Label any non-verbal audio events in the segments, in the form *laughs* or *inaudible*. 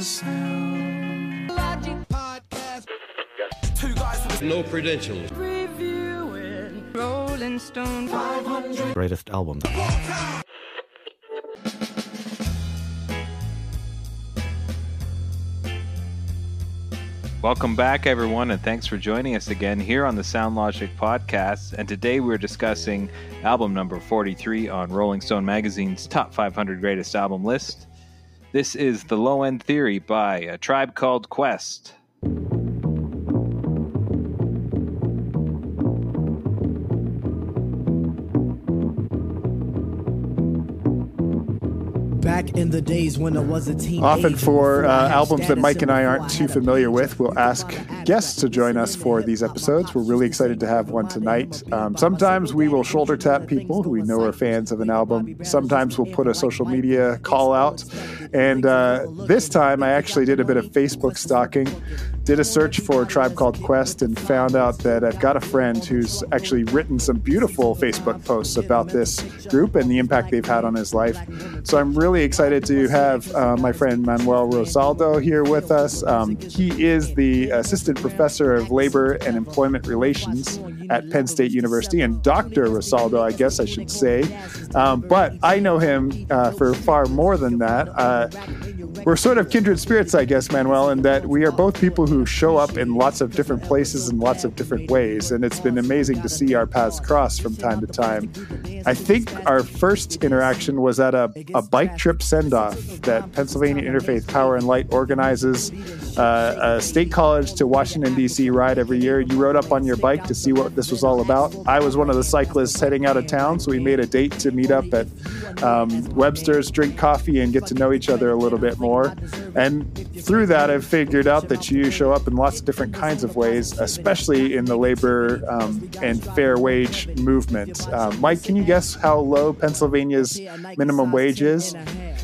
sound. Logic podcast. Two guys with No credentials. Reviewing Rolling Stone 500. greatest album. Welcome back, everyone, and thanks for joining us again here on the Sound Logic podcast. And today we're discussing album number 43 on Rolling Stone Magazine's Top 500 Greatest Album list. This is The Low End Theory by A Tribe Called Quest. Back in the days when I was a teen. Often for uh, albums that Mike and I aren't too familiar with, we'll ask guests to join us for these episodes. We're really excited to have one tonight. Um, sometimes we will shoulder tap people who we know are fans of an album. Sometimes we'll put a social media call out. And uh, this time I actually did a bit of Facebook stalking, did a search for a tribe called Quest, and found out that I've got a friend who's actually written some beautiful Facebook posts about this group and the impact they've had on his life. So I'm really excited to have uh, my friend Manuel Rosaldo here with us. Um, he is the assistant professor of labor and employment relations at Penn State University, and Dr. Rosaldo, I guess I should say. Um, but I know him uh, for far more than that. Uh, we're sort of kindred spirits, I guess, Manuel, in that we are both people who show up in lots of different places in lots of different ways, and it's been amazing to see our paths cross from time to time. I think our first interaction was at a, a bike trip send off that Pennsylvania Interfaith Power and Light organizes. Uh, a state college to Washington, D.C. ride every year. You rode up on your bike to see what this was all about. I was one of the cyclists heading out of town, so we made a date to meet up at um, Webster's, drink coffee, and get to know each other a little bit more. And through that, I've figured out that you show up in lots of different kinds of ways, especially in the labor um, and fair wage movement. Um, Mike, can you guess how low Pennsylvania's minimum wage is?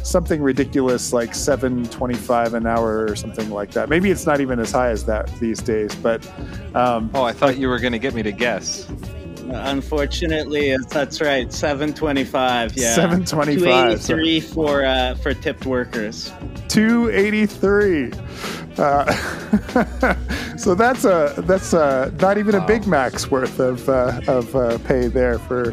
Something ridiculous like seven twenty-five an hour or something like that. Maybe it's not even as high as that these days, but um, Oh, I thought you were going to get me to guess. Unfortunately, that's right. Seven twenty-five. Yeah, 725, so- 283 for uh, for tipped workers. 283 uh, *laughs* so that's a that's a, not even a big mac's worth of uh, of uh, pay there for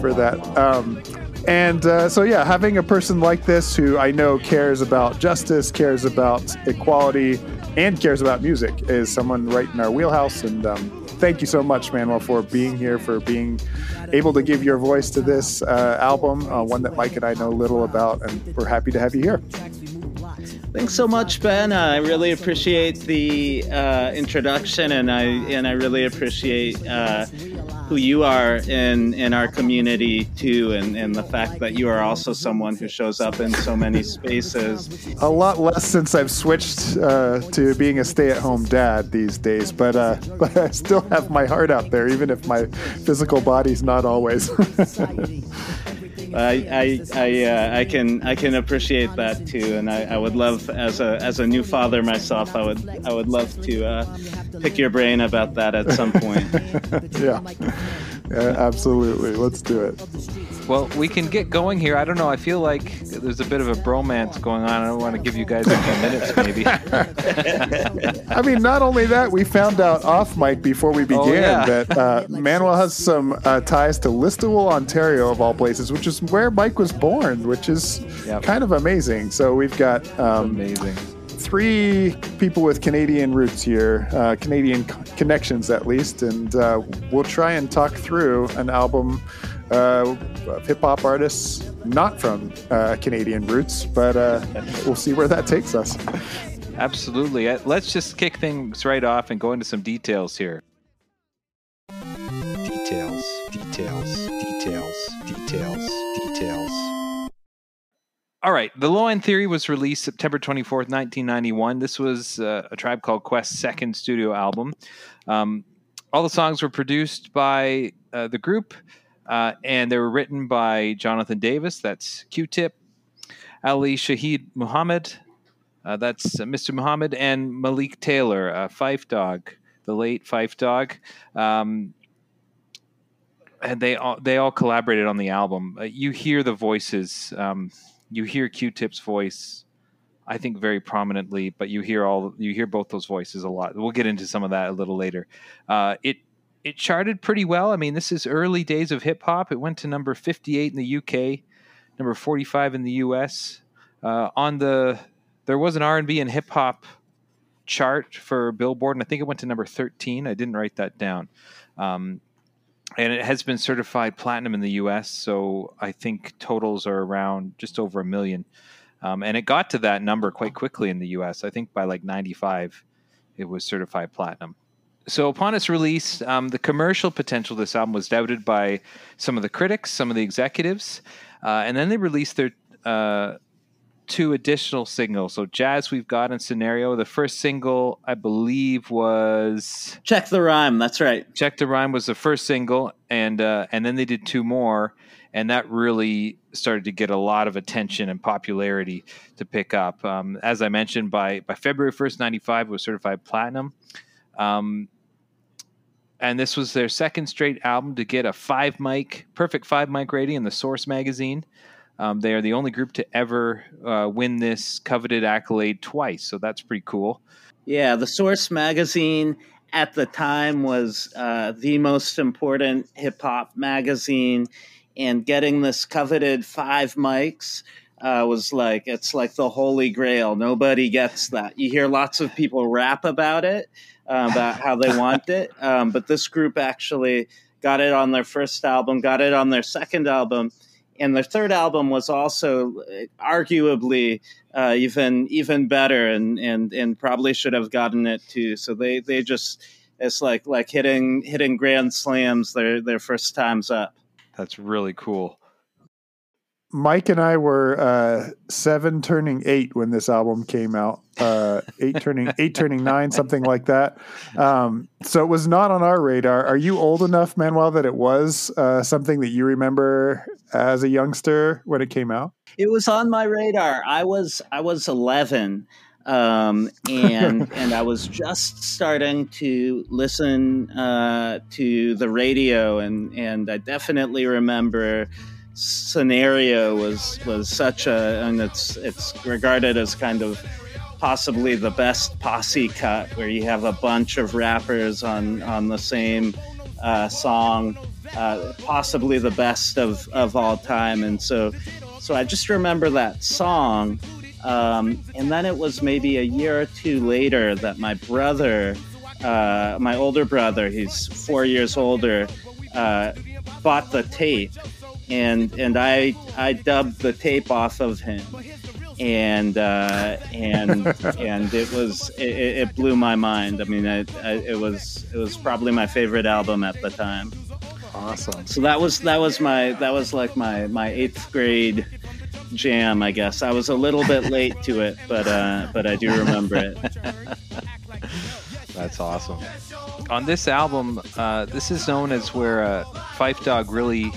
for that um, and uh, so yeah having a person like this who i know cares about justice cares about equality and cares about music is someone right in our wheelhouse and um, thank you so much manuel for being here for being able to give your voice to this uh, album uh, one that mike and i know little about and we're happy to have you here Thanks so much, Ben. Uh, I really appreciate the uh, introduction, and I and I really appreciate uh, who you are in in our community too, and, and the fact that you are also someone who shows up in so many spaces. a lot less since I've switched uh, to being a stay-at-home dad these days, but uh, *laughs* but I still have my heart out there, even if my physical body's not always. *laughs* I I I, uh, I can I can appreciate that too, and I, I would love as a as a new father myself, I would I would love to uh, pick your brain about that at some point. *laughs* yeah. Yeah, absolutely. Let's do it. Well, we can get going here. I don't know. I feel like there's a bit of a bromance going on. I don't want to give you guys a few minutes, maybe. *laughs* I mean, not only that, we found out off mic before we began Oh, yeah. that uh, Manuel has some uh, ties to Listowel, Ontario, of all places, which is where Mike was born, which is Yep. kind of amazing. So we've got um, Amazing. Three people with Canadian roots here, uh, Canadian connections at least, and uh, we'll try and talk through an album uh, of hip hop artists not from uh, Canadian roots, but uh, we'll see where that takes us. Absolutely. Uh, Let's just kick things right off and go into some details here. Details, details, details, details, details. All right. The Low End Theory was released September 24th, 1991. This was uh, a Tribe Called Quest's second studio album. Um, all the songs were produced by uh, the group, uh, and they were written by Jonathan Davis, that's Q Tip, Ali Shaheed Muhammad, uh, that's uh, Mr. Muhammad, and Malik Taylor, uh, Phife Dawg, the late Phife Dawg. Um, and they all they all collaborated on the album. You hear the voices. Um, you hear Q-Tip's voice I think very prominently, but you hear all you hear both those voices a lot. We'll get into some of that a little later. Uh, it it charted pretty well. I mean, this is early days of hip hop. It went to number 58 in the UK, number 45 in the US. Uh, on the there was an R&B and hip hop chart for Billboard, and I think it went to number 13. I didn't write that down. Um, and it has been certified platinum in the US, so I think totals are around just over a million. Um, and it got to that number quite quickly in the US. I think by like 95, it was certified platinum. So upon its release, um, the commercial potential of this album was doubted by some of the critics, some of the executives, uh, and then they released their uh, two additional singles. So Jazz We've Got in Scenario. The first single, I believe, was Check the Rhyme. That's right. Check the Rhyme was the first single, and uh, and then they did two more and that really started to get a lot of attention and popularity to pick up. Um, as I mentioned, by by February first, ninety five, was certified platinum, um, and this was their second straight album to get a five mic, perfect five mic rating in the Source magazine. Um, they are the only group to ever uh, win this coveted accolade twice, so that's pretty cool. Yeah, the Source magazine at the time was uh, the most important hip hop magazine and getting this coveted five mics uh, was like it's like the holy grail. Nobody gets that. You hear lots of people rap about it, uh, about how they want it, um, but this group actually got it on their first album, got it on their second album, and their third album was also uh, arguably uh, even even better, and and and probably should have gotten it too. So they they just it's like like hitting hitting grand slams their their first times up. That's really cool. Mike and I were uh, seven turning eight when this album came out. Uh, eight turning eight turning nine, something like that. Um, so it was not on our radar. Are you old enough, Manuel, that it was uh, something that you remember as a youngster when it came out? It was on my radar. I was I was eleven um, and *laughs* and I was just starting to listen uh, to the radio, and and I definitely remember scenario was was such a and it's it's regarded as kind of possibly the best posse cut where you have a bunch of rappers on on the same uh, song uh, possibly the best of of all time. And so so I just remember that song um, and then it was maybe a year or two later that my brother, uh, my older brother, he's four years older, uh, bought the tape, and and I I dubbed the tape off of him, and uh, and *laughs* and it was it, it, blew my mind. I mean, I, I, it was it was probably my favorite album at the time. Awesome. So that was that was my that was like my my eighth grade jam, I guess. I was a little bit late to it, but uh, but I do remember it. That's awesome. On this album, uh, this is known as where uh, Phife Dawg really,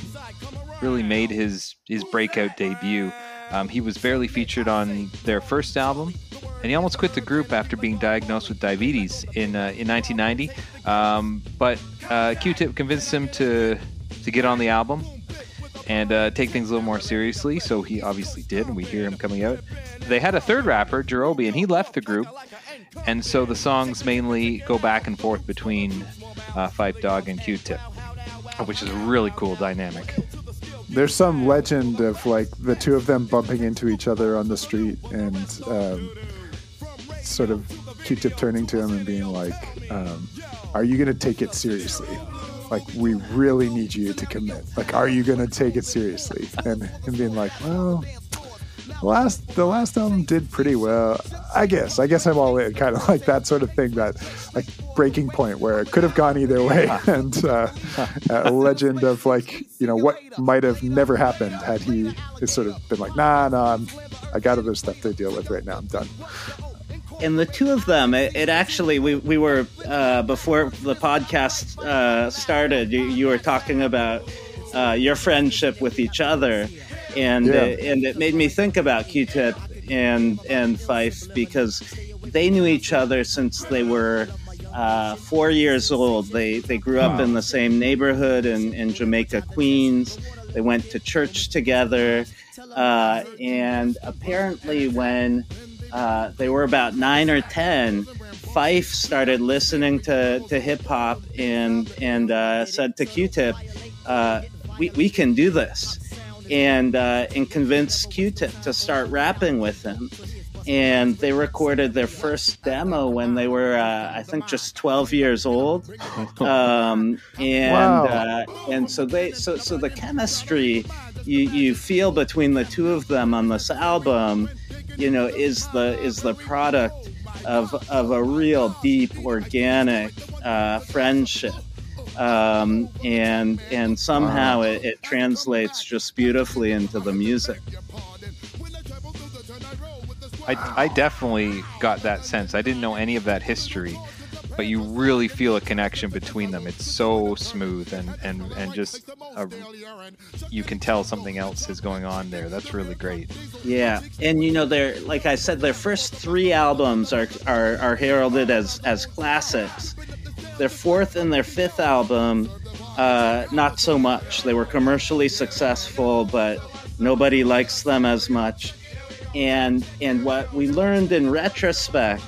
really made his his breakout debut. Um, he was barely featured on their first album, and he almost quit the group after being diagnosed with diabetes in uh, in 1990. Um, but uh, Q-Tip convinced him to to get on the album, and uh, take things a little more seriously. So he obviously did, and we hear him coming out. They had a third rapper, Jarobi, and he left the group. And so the songs mainly go back and forth between uh, Phife Dawg and Q-Tip, which is a really cool dynamic. There's some legend of like the two of them bumping into each other on the street and um, sort of Q-Tip turning to him and being like, um, "Are you going to take it seriously?" like we really need you to commit like are you going to take it seriously and him being like well last the last album did pretty well. I guess i guess i'm all in kind of *laughs* like that sort of thing that like breaking point where it could have gone either way. *laughs* And uh, a legend of like you know what might have never happened had he just sort of been like nah nah I'm, i got other stuff to deal with right now i'm done. And the two of them, it, it actually we we were uh, before the podcast uh, started. You, you, were talking about uh, your friendship with each other, and yeah. and it made me think about Q-Tip and and Phife because they knew each other since they were. Uh, four years old. They they grew up huh. in the same neighborhood in, in Jamaica, Queens. They went to church together, uh, and apparently, when uh, they were about nine or ten, Phife started listening to, to hip hop and and uh, said to Q-Tip, uh, "We we can do this," and uh, and convinced Q-Tip to start rapping with him. And they recorded their first demo when they were, uh, I think, just 12 years old. *laughs* Um, and Wow. uh, and so they so so the chemistry you, you feel between the two of them on this album, you know, is the is the product of of a real deep organic uh, friendship. Um, and and somehow it, it translates just beautifully into the music. I, I definitely got that sense. I didn't know any of that history, but you really feel a connection between them. It's so smooth and and and just a, you can tell something else is going on there. That's really great. Yeah, and you know, they're like I said, their first three albums are are, are heralded as as classics. Their fourth and their fifth album, uh, not so much. They were commercially successful, but nobody likes them as much. And and what we learned in retrospect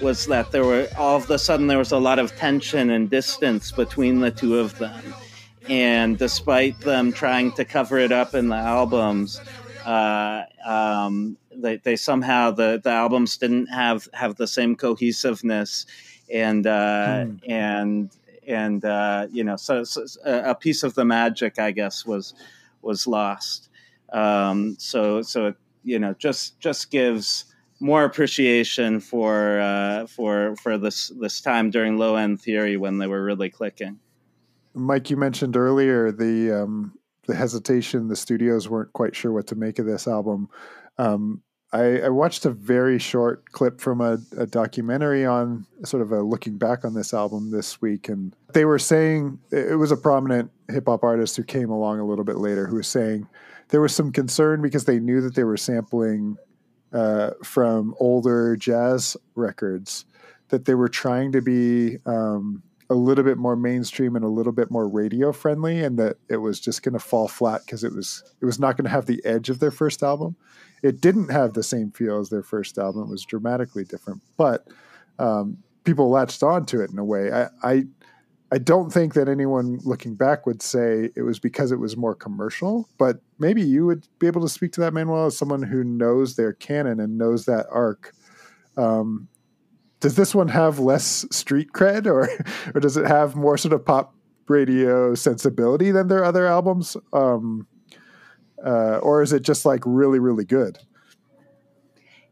was that there were all of a sudden there was a lot of tension and distance between the two of them. And despite them trying to cover it up in the albums, uh, um, they, they somehow the, the albums didn't have have the same cohesiveness and uh, and and uh, you know so, so a a piece of the magic I guess was was lost um, so so it, you know just just gives more appreciation for uh, for for this this time during low end theory when they were really clicking Mike, you mentioned earlier the um, the hesitation. The studios weren't quite sure what to make of this album. Um, I, I watched a very short clip from a, a documentary on sort of a looking back on this album this week, and they were saying it was a prominent hip hop artist who came along a little bit later who was saying there was some concern because they knew that they were sampling uh, from older jazz records that they were trying to be um, a little bit more mainstream and a little bit more radio friendly, and that it was just going to fall flat because it was it was not going to have the edge of their first album. It didn't have the same feel as their first album; it was dramatically different, but um, people latched onto it in a way. I, I I don't think that anyone looking back would say it was because it was more commercial, but maybe you would be able to speak to that, Manuel, as someone who knows their canon and knows that arc. Um, does this one have less street cred, or or does it have more sort of pop radio sensibility than their other albums, um, uh, or is it just like really really good?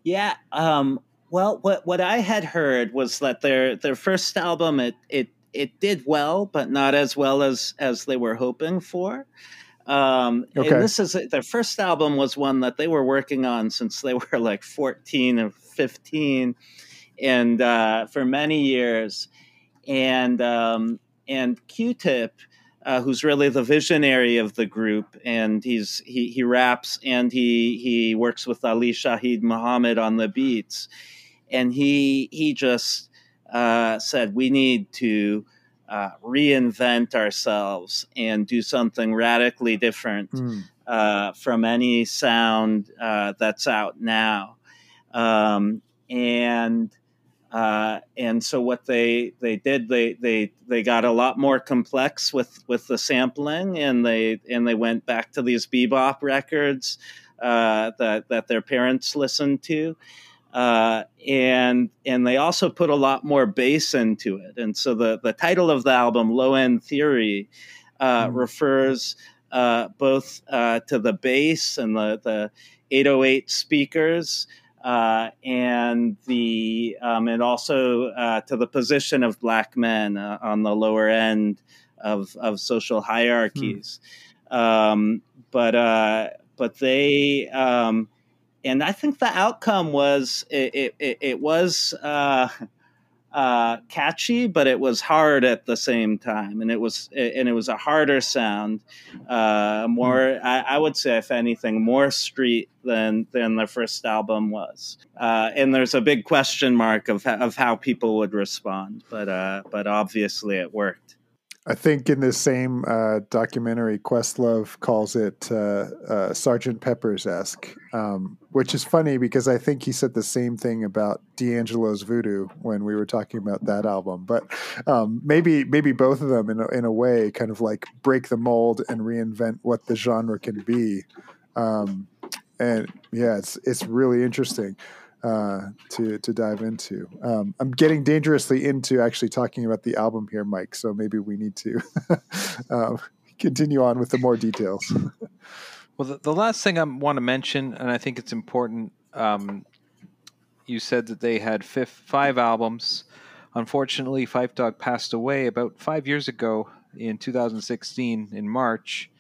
Yeah. Um, well, what what I had heard was that their their first album it it it did well, but not as well as as they were hoping for. Um, Okay. And this is their first album was one that they were working on since they *laughs* were like fourteen or fifteen, and uh, for many years, and um, and Q-Tip. Uh, who's really the visionary of the group, and he's he he raps and he he works with Ali Shaheed Muhammad on the beats, and he he just uh, said we need to uh, reinvent ourselves and do something radically different uh, from any sound uh, that's out now, um, and uh, and so what they they did they they they got a lot more complex with with the sampling and they and they went back to these bebop records uh, that that their parents listened to. Uh, and and they also put a lot more bass into it, and so the the title of the album, Low End Theory, uh, Mm. refers uh, both uh, to the bass and the the 808 speakers, uh, and the um, and also uh, to the position of black men uh, on the lower end of of social hierarchies. Um, but uh, but they um, and I think the outcome was it it, it, it was. Uh, catchy, but it was hard at the same time, and it was and it was a harder sound, uh, more I, I would say, if anything, more street than than the first album was. Uh, and there's a big question mark of of how people would respond, but uh, but obviously it worked. I think in this same uh, documentary, Questlove calls it uh, uh, Sergeant Pepper's esque, um, which is funny because I think he said the same thing about D'Angelo's Voodoo when we were talking about that album. But um, maybe maybe both of them, in a, in a way, kind of like break the mold and reinvent what the genre can be. Um, and yeah, it's it's really interesting uh, to to dive into. Um, I'm getting dangerously into actually talking about the album here, Mike. So maybe we need to uh, *laughs* continue on with the more details. well, the, the, last thing I want to mention, and I think it's important, um, you said that they had fifth, five albums. Unfortunately, Phife Dawg passed away about five years ago in 2016 in March.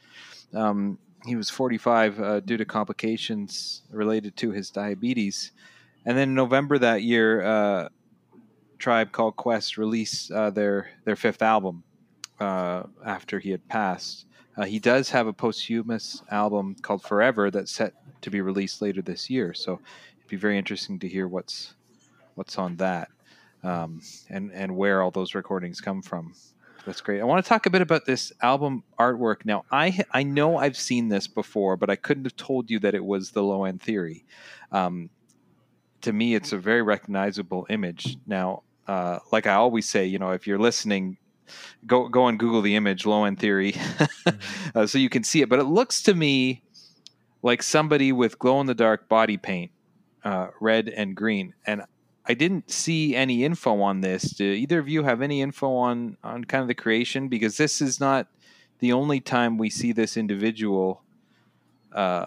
Um, he was 45 uh, due to complications related to his diabetes. And then in November that year, uh, Tribe Called Quest released uh, their their fifth album uh, after he had passed. Uh, he does have a posthumous album called Forever that's set to be released later this year. So it'd be very interesting to hear what's what's on that um, and and where all those recordings come from. That's great. I want to talk a bit about this album artwork. Now, I I know I've seen this before, but I couldn't have told you that it was the Low End Theory. Um, to me, it's a very recognizable image. Now, uh, like I always say, you know, if you're listening, go go and Google the image "Low End Theory," *laughs* mm-hmm. uh, so you can see it. But it looks to me like somebody with glow in the dark body paint, uh, red and green. And I didn't see any info on this. Do either of you have any info on on kind of the creation? Because this is not the only time we see this individual. Uh,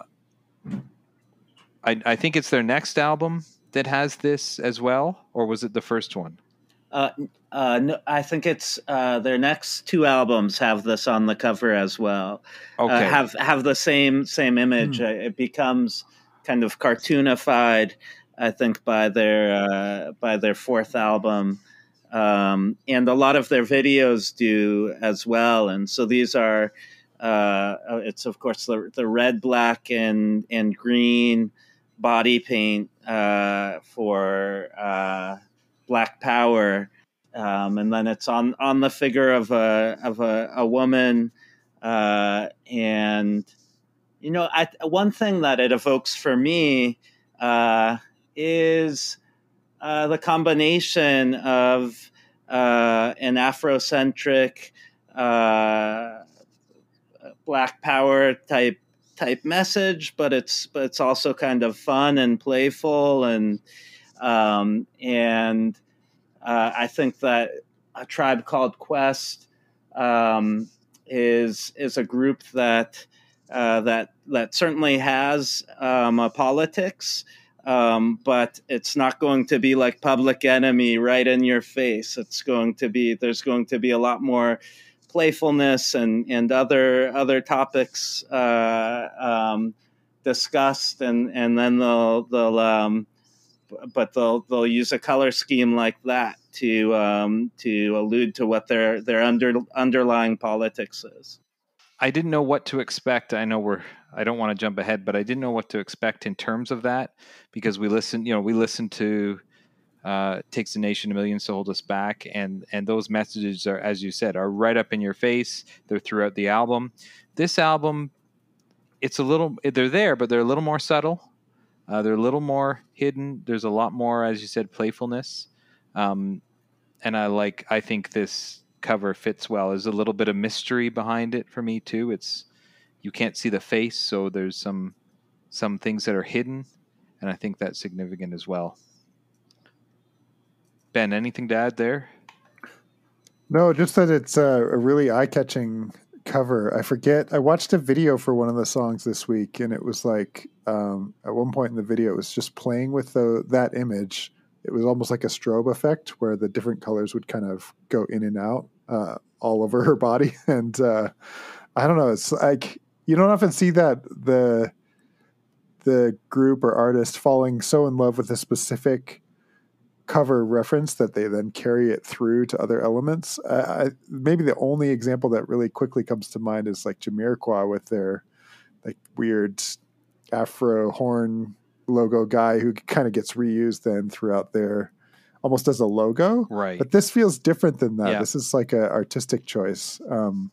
I, I think it's their next album that has this as well, or was it the first one? Uh, uh, no, I think it's uh, their next two albums have this on the cover as well. Uh, okay, have have the same same image. Mm. It becomes kind of cartoonified, I think, by their uh, by their fourth album, um, and a lot of their videos do as well. And so these are. Uh, it's of course the, the red, black, and and green body paint uh, for uh, Black Power, um, and then it's on on the figure of a of a, a woman, uh, and you know, I, one thing that it evokes for me uh, is uh, the combination of uh, an Afrocentric. Black Power type type message, but it's but it's also kind of fun and playful and um, and uh, I think that a tribe called Quest um, is is a group that uh, that that certainly has um, a politics. Um, but it's not going to be like Public Enemy right in your face. It's going to be there's going to be a lot more playfulness and and other other topics uh, um, discussed, and and then they'll they'll um, but they'll they'll use a color scheme like that to um, to allude to what their their under underlying politics is. I didn't know what to expect. I know we're I don't want to jump ahead, but I didn't know what to expect in terms of that because we listen, you know, we listen to uh, takes a nation a million to hold us back. And and those messages are as you said are right up in your face. They're throughout the album. This album it's a little they're there but they're a little more subtle. Uh, they're a little more hidden. There's a lot more as you said playfulness. Um, and i like i think this cover fits well. There's a little bit of mystery behind it for me too. It's you can't see the face so there's some some things that are hidden. And i think that's significant as well Ben, anything to add there? No, just that it's a, a really eye catching cover. I forget. I watched a video for one of the songs this week, and it was like um, at one point in the video, it was just playing with the that image. It was almost like a strobe effect where the different colors would kind of go in and out uh, all over *laughs* her body. And uh, I don't know. It's like you don't often see that the the group or artist falling so in love with a specific cover reference that they then carry it through to other elements. Uh, I, maybe the only example that really quickly comes to mind is like Jamiroquai with their like weird Afro horn logo guy who kind of gets reused then throughout their almost as a logo. Right. But this feels different than that. Yeah. This is like an artistic choice, um,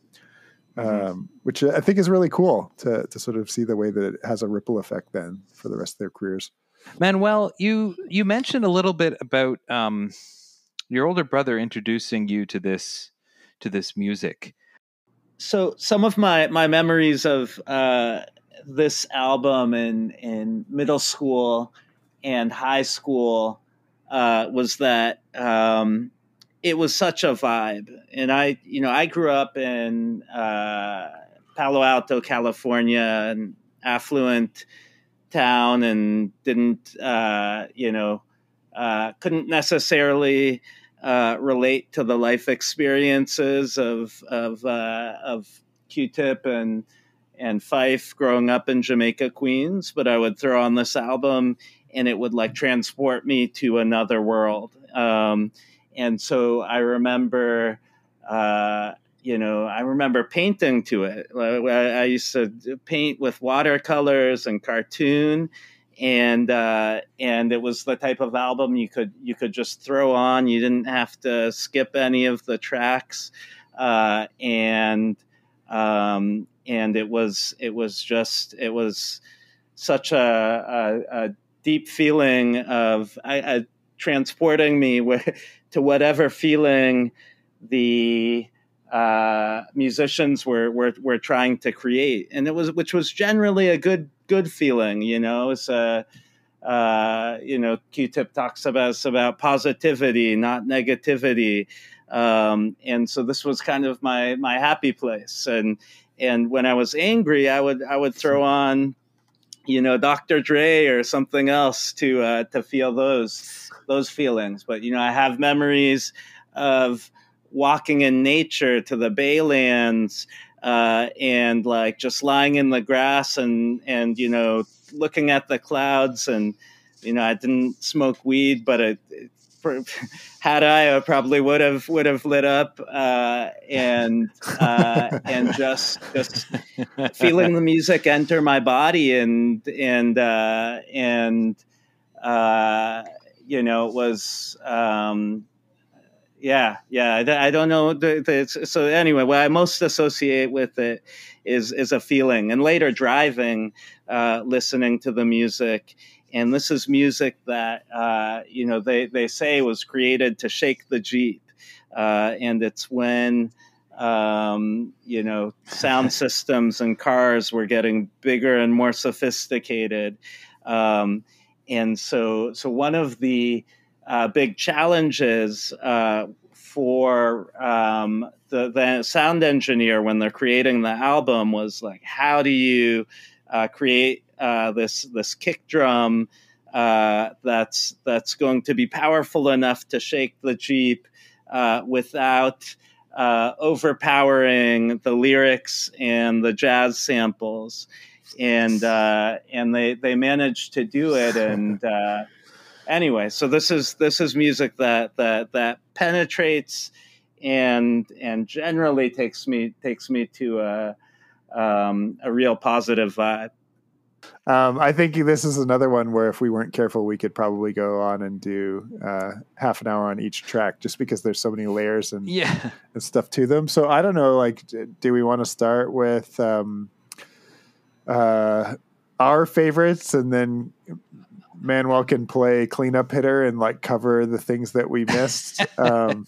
Mhm. um, which I think is really cool to to sort of see the way that it has a ripple effect then for the rest of their careers. Manuel, you you mentioned a little bit about um, your older brother introducing you to this to this music. so some of my my memories of uh, this album in in middle school and high school uh, was that um, it was such a vibe, and I you know I grew up in uh, Palo Alto, California, an affluent town, and didn't uh, you know uh, couldn't necessarily uh, relate to the life experiences of of uh, of Q-Tip and and Phife growing up in Jamaica, Queens. But I would throw on this album, and it would like transport me to another world. Um, and so I remember. Uh, you know, I remember painting to it. I used to paint with watercolors and cartoon, and uh, and it was the type of album you could you could just throw on. You didn't have to skip any of the tracks, uh, and um, and it was it was just it was such a, a, a deep feeling of I, I, transporting me *laughs* to whatever feeling the uh, musicians were, were were trying to create, and it was which was generally a good good feeling. You know, it's a uh, you know Q-Tip talks about about positivity, not negativity, um, and so this was kind of my my happy place. And and when I was angry, I would I would throw on you know Dr. Dre or something else to uh, to feel those those feelings. But you know, I have memories of walking in nature to the Baylands uh, and like just lying in the grass and and you know looking at the clouds. And you know I didn't smoke weed, but it, it, *laughs* had I, I probably would have would have lit up uh, and uh, and just just feeling the music enter my body and and uh, and uh, you know it was um, yeah yeah I, don't know the, the, so anyway what I most associate with it is is a feeling. And later driving uh, listening to the music and this is music that uh, you know they, they say was created to shake the jeep uh, and it's when um, you know sound *laughs* systems and cars were getting bigger and more sophisticated um, and so so one of the uh, big challenges uh, for um, the, the sound engineer when they're creating the album was like how do you uh, create uh, this this kick drum uh, that's that's going to be powerful enough to shake the jeep uh, without uh, overpowering the lyrics and the jazz samples, and uh, and they they managed to do it. *laughs* And uh, anyway, so this is this is music that that that penetrates and and generally takes me takes me to a um, a real positive vibe. Um, I think this is another one where if we weren't careful, we could probably go on and do uh, half an hour on each track, just because there's so many layers and, Yeah. and stuff to them. So I don't know. Like, do we want to start with um, uh, our favorites, and then Manuel can play cleanup hitter and like cover the things that we missed? *laughs* um,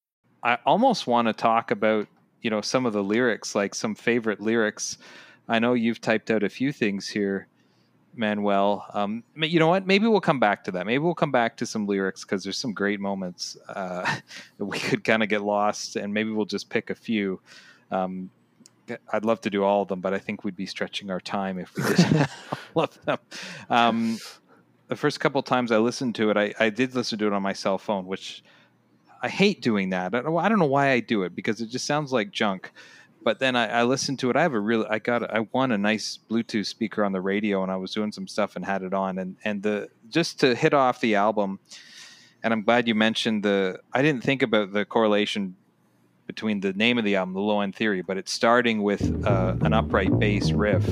I almost want to talk about, you know, some of the lyrics, like some favorite lyrics. I know you've typed out a few things here, Manuel. Um, you know what? Maybe we'll come back to that. Maybe we'll come back to some lyrics because there's some great moments uh, *laughs* that we could kind of get lost, and maybe we'll just pick a few. Um, I'd love to do all of them, but I think we'd be stretching our time if we did *laughs* all of them. Um, the first couple times I listened to it, I, I did listen to it on my cell phone, which I hate doing that. I don't, I don't know why I do it because it just sounds like junk. But then I, I listened to it. I have a really, I got, I won a nice Bluetooth speaker on the radio, and I was doing some stuff and had it on, and and the just to hit off the album. And I'm glad you mentioned the. I didn't think about the correlation between the name of the album, The Low End Theory, but it's starting with uh, an upright bass riff.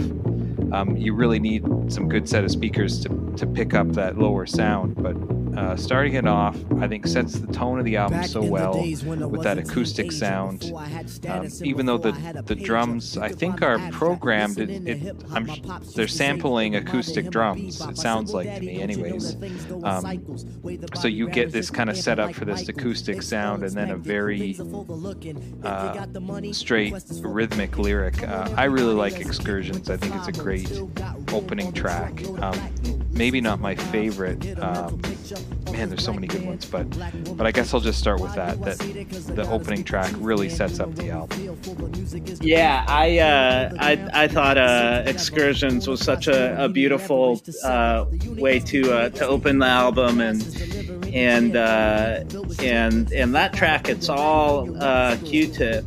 Um, you really need some good set of speakers to, to pick up that lower sound. But uh, starting it off, I think sets the tone of the album so well with that acoustic sound. Um, even though the the drums, I think, are programmed, it, it, they're sampling acoustic drums. It sounds like to me, anyways. Um, so you get this kind of setup for this acoustic sound, and then a very uh, straight rhythmic lyric. Uh, I really like Excursions. I think it's a great opening track. Um, maybe not my favorite. Um, man, there's so many good ones, but but I guess I'll just start with that. That the opening track really sets up the album. Yeah, I uh, I, I thought uh, Excursions was such a, a beautiful uh, way to uh, to open the album and and uh, and and that track it's all uh, Q-Tip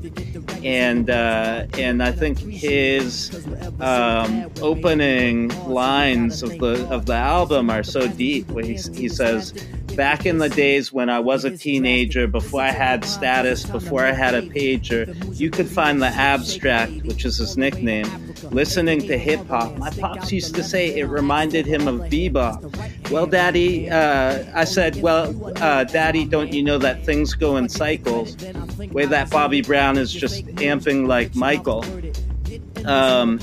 and uh, and I think his um, opening lines of the of the album are so deep. When he, he says, "Back in the days when I was a teenager, before I had status, before I had a pager, you could find the abstract, which is his nickname, listening to hip hop. My pops used to say it reminded him of bebop. Well, Daddy, uh, I said, well, uh, Daddy, don't you know that things go in cycles? Way that Bobby Brown is just amping like Michael." Um,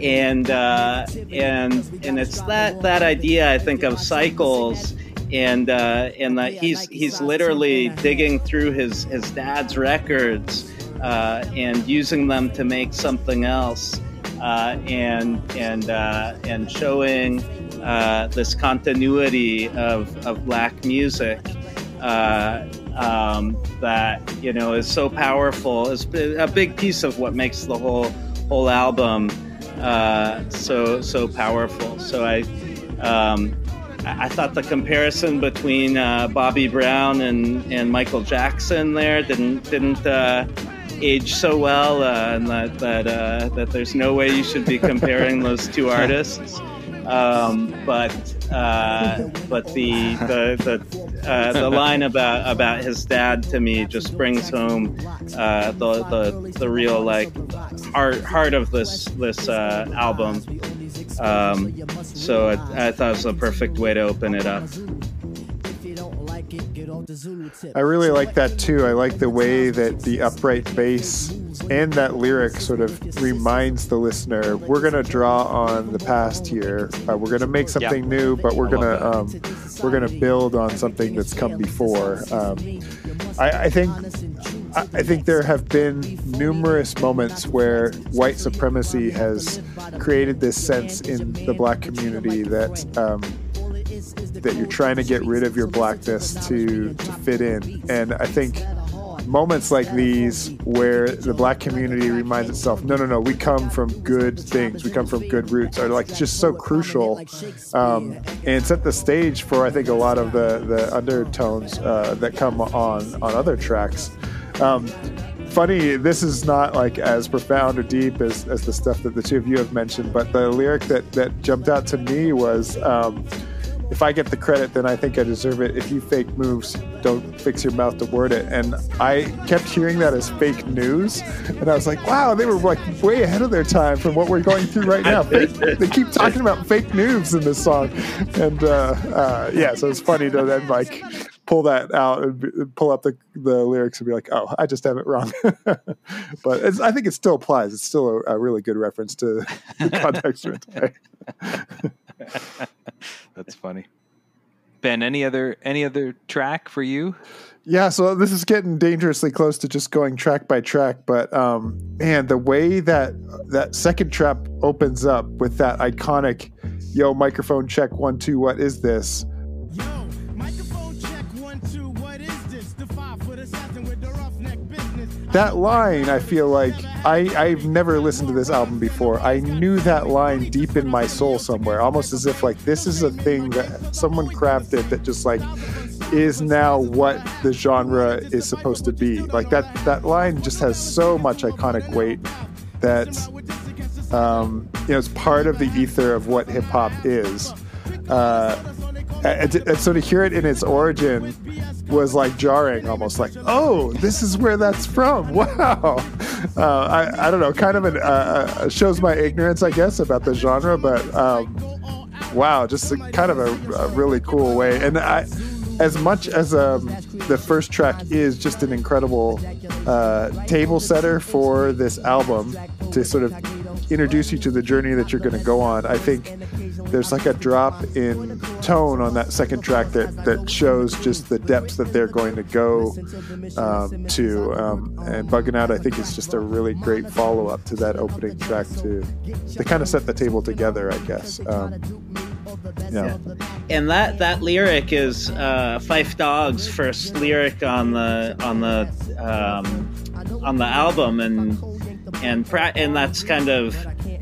and uh, and and it's that that idea I think of cycles and uh, and that he's he's literally digging through his his dad's records uh, and using them to make something else uh, and and uh, and showing uh, this continuity of, of black music uh, um, that you know is so powerful is a big piece of what makes the whole whole album uh, so so powerful. So I um, I thought the comparison between uh, Bobby Brown and, and Michael Jackson there didn't didn't age so well, uh, and that that uh, that there's no way you should be comparing those two artists. Um, but uh, but the the the, uh, the line about about his dad to me just brings home uh, the, the the real like heart heart of this this album. Um, so I, I thought it was a perfect way to open it up. I really like that too. I like the way that the upright bass and that lyric sort of reminds the listener we're going to draw on the past here. Uh, we're going to make something new, but we're going to um, we're going to build on something that's come before. Um, I, I think I think there have been numerous moments where white supremacy has created this sense in the black community that um, that you're trying to get rid of your blackness to to fit in, and I think moments like these where the black community reminds itself no no no we come from good things. We come from good roots are like just so crucial um, and set the stage for i think a lot of the the undertones uh, that come on on other tracks. Um, funny this is not like as profound or deep as, as the stuff that the two of you have mentioned but the lyric that that jumped out to me was um, if I get the credit, then I think I deserve it. If you fake moves, don't fix your mouth to word it. And I kept hearing that as fake news, and I was like, wow, they were like way ahead of their time from what we're going through right now. Fake, they keep talking about fake news in this song, and uh, uh, yeah, so it's funny to then like pull that out and pull up the, the lyrics and be like, oh, I just have it wrong. *laughs* but I think it still applies. It's still a, a really good reference to the *laughs* context of it. *laughs* That's funny. Ben, any other any other track for you? Yeah, so this is getting dangerously close to just going track by track, but um man, the way that that second trap opens up with that iconic yo microphone check one two what is this? Yo, That line I feel like I, I've never listened to this album before. I knew that line deep in my soul somewhere, almost as if like this is a thing that someone crafted that just like is now what the genre is supposed to be. Like that that line just has so much iconic weight that um, you know it's part of the ether of what hip hop is. Uh, and, and so to hear it in its origin was like jarring, almost like, oh, this is where that's from. *laughs* Wow. Uh, I, I don't know, kind of an, uh, uh, shows my ignorance, I guess, about the genre, but um, wow, just a, kind of a, a, really cool way. And I, as much as um, the first track is just an incredible uh, table setter for this album to sort of introduce you to the journey that you're going to go on, I think there's like a drop in tone on that second track that that shows just the depths that they're going to go um, to. Um, and bugging out, I think, is just a really great follow up to that opening track to to kind of set the table together, I guess. Um, yeah. And that that lyric is uh, Phife Dawg's first lyric on the on the um, on the album, and and and that's kind of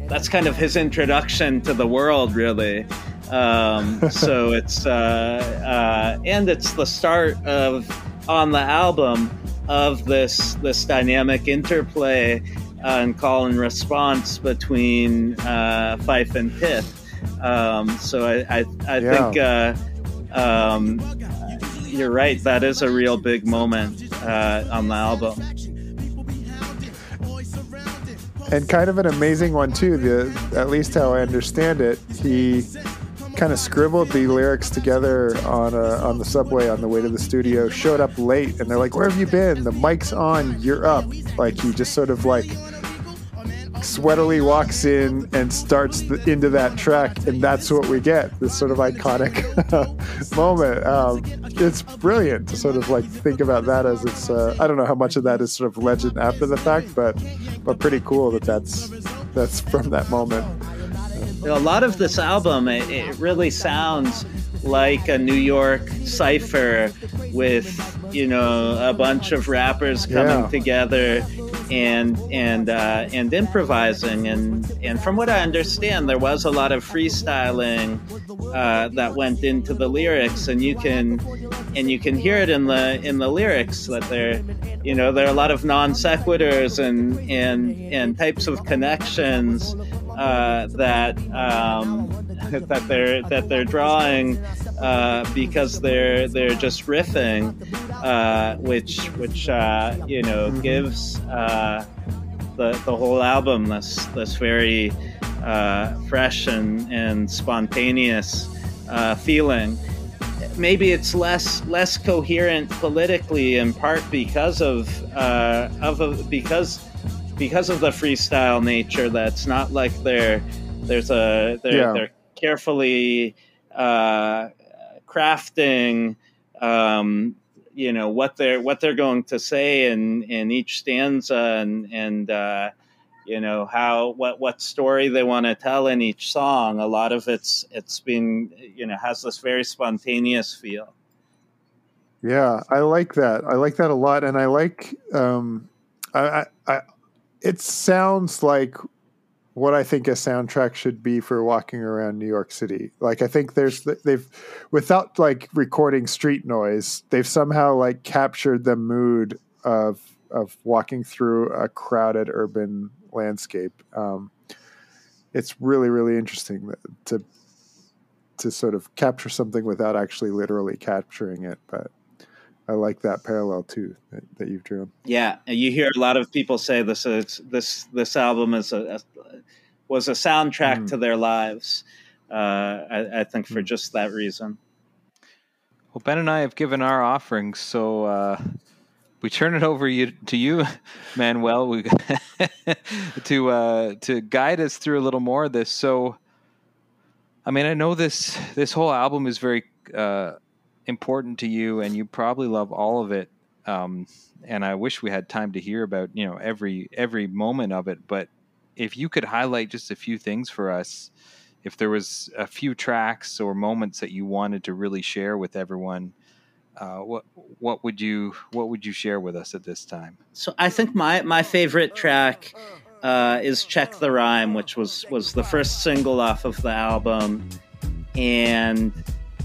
that's kind of his introduction to the world, really. Um, *laughs* so it's uh, uh, and it's the start of on the album of this this dynamic interplay uh, and call and response between uh, Phife and Pith. Um, so I I, I yeah. think uh, um, you're right. That is a real big moment uh, on the album and kind of an amazing one too. The at least how I understand it, he kind of scribbled the lyrics together on a, on the subway on the way to the studio. Showed up late, and they're like, "Where have you been? The mic's on. You're up." Like he just sort of like sweatily walks in and starts the, into that track, and that's what we get. This sort of iconic *laughs* moment. Um, it's brilliant to sort of like think about that as it's. Uh, I don't know how much of that is sort of legend after the fact, but but pretty cool that that's that's from that moment. A lot of this album, it, it really sounds like a New York cipher with you know a bunch of rappers coming yeah. together and and uh, and improvising. And and from what I understand there was a lot of freestyling uh, that went into the lyrics. And you can and you can hear it in the in the lyrics that there you know there are a lot of non sequiturs and and and types of connections uh, that um, *laughs* that they're that they're drawing uh, because they're they're just riffing, uh, which which uh, you know mm-hmm. gives uh, the the whole album this this very uh, fresh and and spontaneous feeling. Maybe it's less less coherent politically, in part because of of a, because because of the freestyle nature. That's not like they're there's a they're, yeah. they're carefully uh, crafting um, you know what they're what they're going to say in in each stanza and and uh, you know how what what story they want to tell in each song. A lot of it's it's been you know has this very spontaneous feel. Yeah i like that. I like that a lot. And i like um i i, I it sounds like what I think a soundtrack should be for walking around New York City. Like I think there's they've without like recording street noise, they've somehow like captured the mood of of walking through a crowded urban landscape. Um, it's really really interesting to to sort of capture something without actually literally capturing it, but I like that parallel too that, that you've drawn. Yeah, and you hear a lot of people say this is this this album is a, a was a soundtrack mm. to their lives. Uh, I, I, think for mm. just that reason. Well, Ben and I have given our offerings, so uh, we turn it over you, to you, *laughs* Manuel, we, *laughs* to uh, to guide us through a little more of this. So, I mean, I know this this whole album is very uh, important to you, and you probably love all of it. Um, and I wish we had time to hear about you know every every moment of it. But if you could highlight just a few things for us, if there was a few tracks or moments that you wanted to really share with everyone, uh, what what would you what would you share with us at this time? So I think my my favorite track uh, is "Check the Rhyme," which was was the first single off of the album, and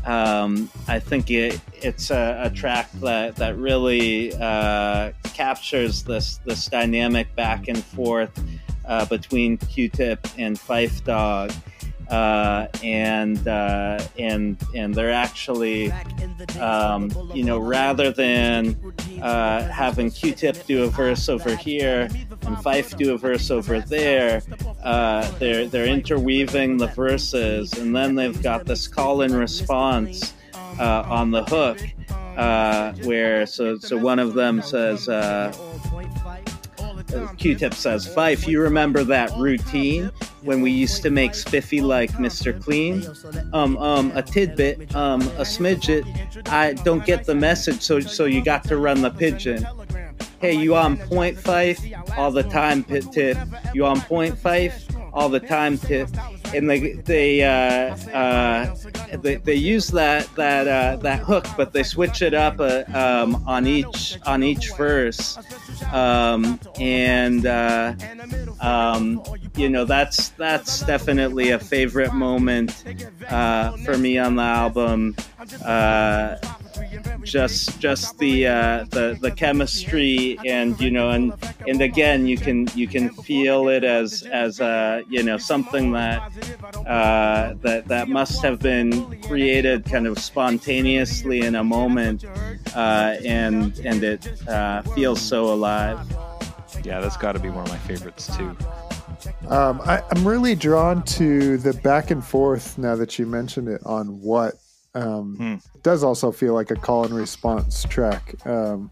um, I think it it's a, a, track that that really uh, captures this this dynamic back and forth uh, between Q-Tip and Phife Dawg uh, and uh, and and they're actually, um, you know, rather than uh, having Q-Tip do a verse over here and Phife do a verse over there, uh, they're they're interweaving the verses, and then they've got this call and response uh, on the hook, uh, where so so one of them says. Q-Tip says, Phife, you remember that routine when we used to make Spiffy like Mr. Clean? Um, um, a tidbit, um, a smidget. I don't get the message, so so you got to run the pigeon. Hey, you on five All the time, pit tip. You on five All the time, tip and they they uh, uh, they, they use that that uh, that hook, but they switch it up uh, um, on each on each verse, um, and uh, um, you know that's that's definitely a favorite moment uh, for me on the album just just the uh, the the chemistry and you know and and again you can you can feel it as as uh, you know something that uh, that that must have been created kind of spontaneously in a moment uh, and and it uh, feels so alive. Yeah, that's got to be one of my favorites too. Um, I, I'm really drawn to the back and forth now that you mentioned it on what um, hmm. Does also feel like a call and response track, um,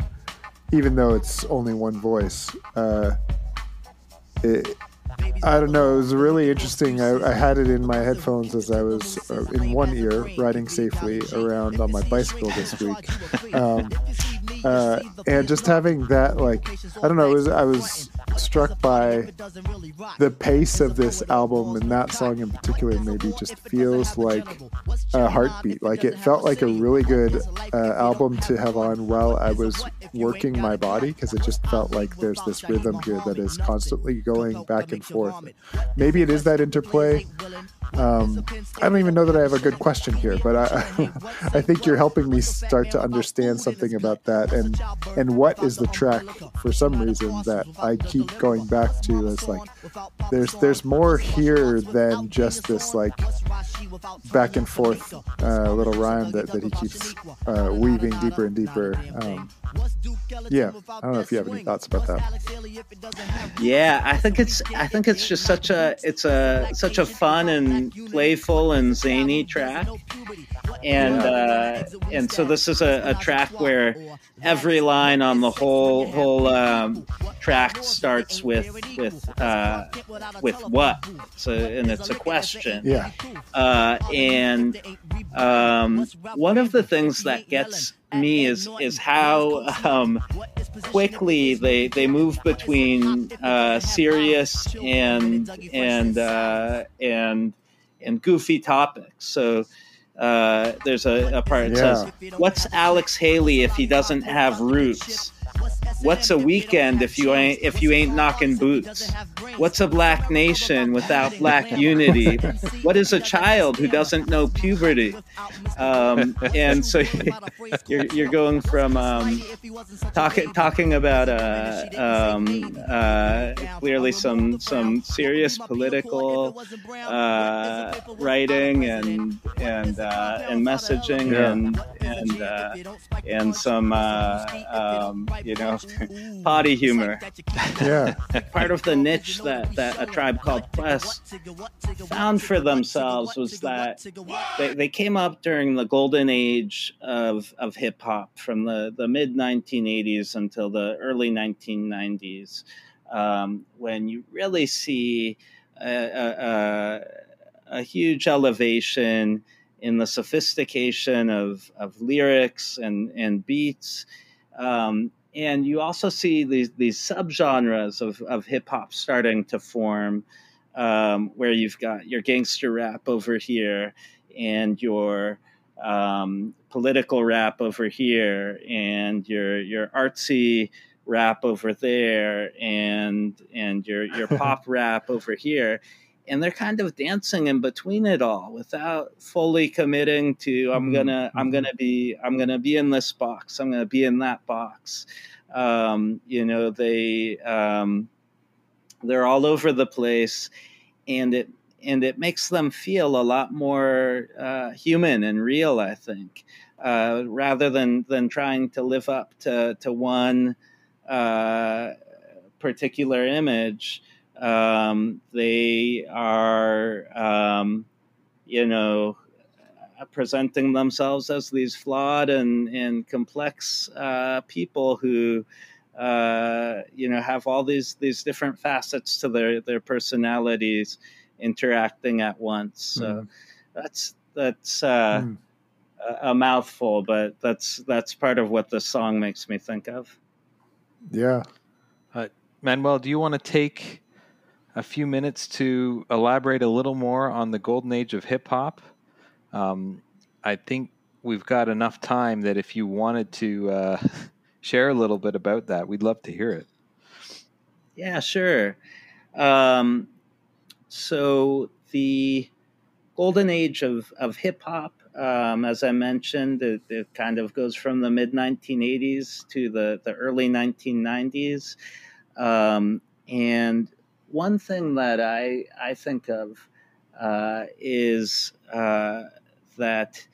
even though it's only one voice. Uh, it, I don't know. It was really interesting. I, I, had it in my headphones as I was uh, in one ear riding safely around on my bicycle this week, um, uh, and just having that like I don't know. Was, I was struck by the pace of this album and that song in particular maybe just feels like a heartbeat like it felt like a really good uh, album to have on while i was working my body because it just felt like there's this rhythm here that is constantly going back and forth. maybe it is that interplay um, I don't even know that I have a good question here, but I, *laughs* I think you're helping me start to understand something about that and and what is the track for some reason that I keep going back to as like there's there's more here than just this like back and forth uh, little rhyme that, that he keeps uh, weaving deeper and deeper. Um, yeah, I don't know if you have any thoughts about that. Yeah, I think it's I think it's just such a it's a such a fun and playful and zany track. And uh, and so this is a, a, track where every line on the whole whole um, track starts with with uh, with what? So and it's a question. Yeah. Uh, and um, one of the things that gets me is is how um, quickly they they move between uh, serious and and uh, and and goofy topics so uh, there's a, a part that yeah. says, "What's Alex Haley if he doesn't have roots?" What's a weekend if you ain't if you ain't knocking boots? What's a black nation without black unity? What is a child who doesn't know puberty? Um, and so *laughs* you're, you're going from um, talking talking about uh, um, uh, clearly some some serious political uh, writing and and uh, and messaging yeah. and and uh, and some uh, um, you know potty humor. *laughs* Yeah. *laughs* Part of the niche that, that a tribe called Quest found for themselves was that they, they came up during the golden age of, of hip hop from the, the mid 1980s until the early 1990s, um, when you really see a, a, a, a huge elevation in the sophistication of, of lyrics and, and beats. Um, and you also see these these subgenres of, of hip hop starting to form, um, where you've got your gangster rap over here, and your um, political rap over here and your your artsy rap over there and and your your *laughs* pop rap over here and they're kind of dancing in between it all without fully committing to i'm mm-hmm. gonna i'm mm-hmm. gonna be i'm gonna be in this box i'm gonna be in that box um, you know they um, they're all over the place and it and it makes them feel a lot more uh, human and real i think uh, rather than than trying to live up to to one uh, particular image. Um, they are, um, you know, presenting themselves as these flawed and, and complex uh, people who, uh, you know, have all these these different facets to their their personalities interacting at once. So mm. that's that's uh, mm. a, a mouthful, but that's that's part of what the song makes me think of. Yeah. Uh, Manuel, do you want to take a few minutes to elaborate a little more on the golden age of hip hop? Um, I think we've got enough time that if you wanted to uh, *laughs* share a little bit about that, we'd love to hear it. Yeah, sure. Um, so the golden age of, of hip hop um, as I mentioned, it, it, kind of goes from the mid 1980s to the, the early 1990s. Um, and one thing that I, I think of uh, is uh, that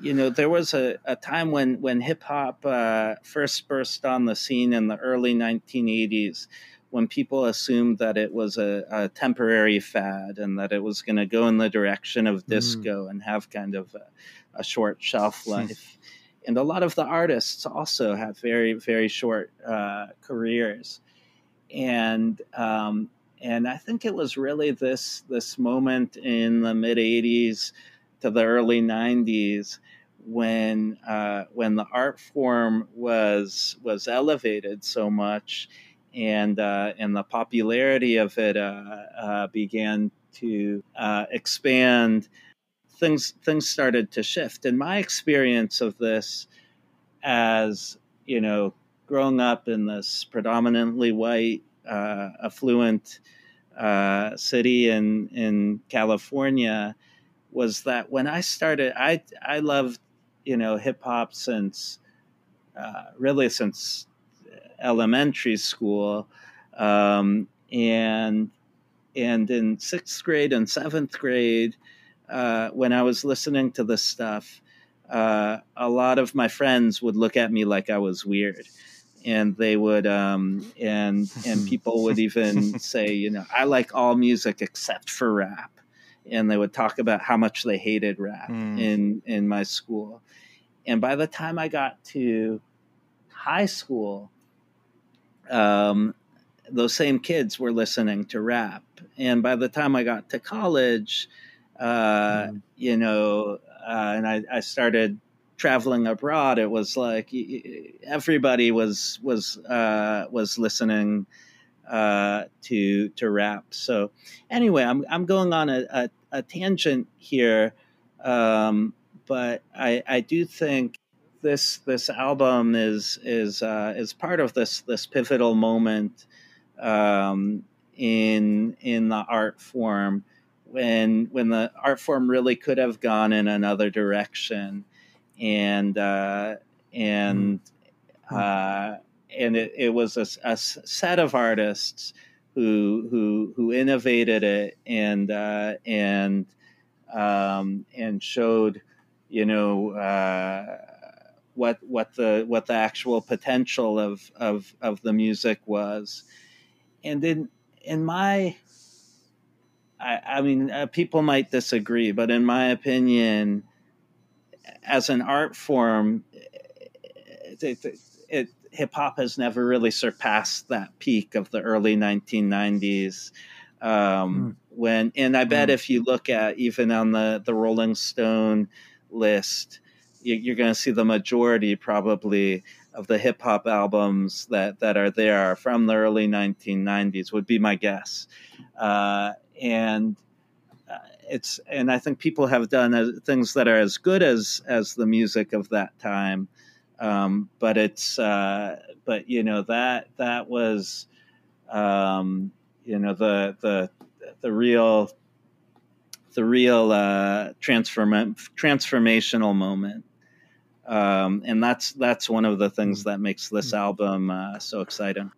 you know there was a, a time when when hip hop uh, first burst on the scene in the early 1980s when people assumed that it was a, a temporary fad and that it was going to go in the direction of mm. disco mm. and have kind of a, a short shelf hmm. life. and a lot of the artists also have very, very short uh, careers. And um, and I think it was really this this moment in the mid '80s to the early '90s when uh, when the art form was was elevated so much and uh, and the popularity of it uh, uh, began to uh, expand. Things things started to shift. In my experience of this, as you know, growing up in this predominantly white, uh, affluent uh, city in in California, was that when I started, I I loved you know hip hop since really since elementary school, um, and and in sixth grade and seventh grade, uh, when I was listening to this stuff, uh, a lot of my friends would look at me like I was weird, and they would um, and and *laughs* people would even say, you know, I like all music except for rap, and they would talk about how much they hated rap mm. in in my school, and by the time I got to high school, um, those same kids were listening to rap. And by the time I got to college, uh, mm. you know, uh, and I, I, started traveling abroad, it was like everybody was was uh, was listening uh, to to rap. So anyway, I'm I'm going on a, a, a tangent here, um, but I, I do think this this album is is uh, is part of this this pivotal moment um, in in the art form when when the art form really could have gone in another direction and uh, and mm-hmm. uh, and it, it was a, a, set of artists who who who innovated it and uh, and um, and showed you know uh, what what the what the actual potential of of of the music was, and in in my, I, I mean, uh, people might disagree, but in my opinion, as an art form, it, it, it hip hop has never really surpassed that peak of the early 1990s. Um, mm. When and I bet mm. if you look at even on the the Rolling Stone list, you're going to see the majority probably of the hip hop albums that that are there from the early 1990s would be my guess uh, and it's and I think people have done things that are as good as as the music of that time. Um, but it's uh, but you know that that was um, you know the the the real the real uh, transform transformational moment. Um, and that's that's one of the things that makes this album uh, so exciting.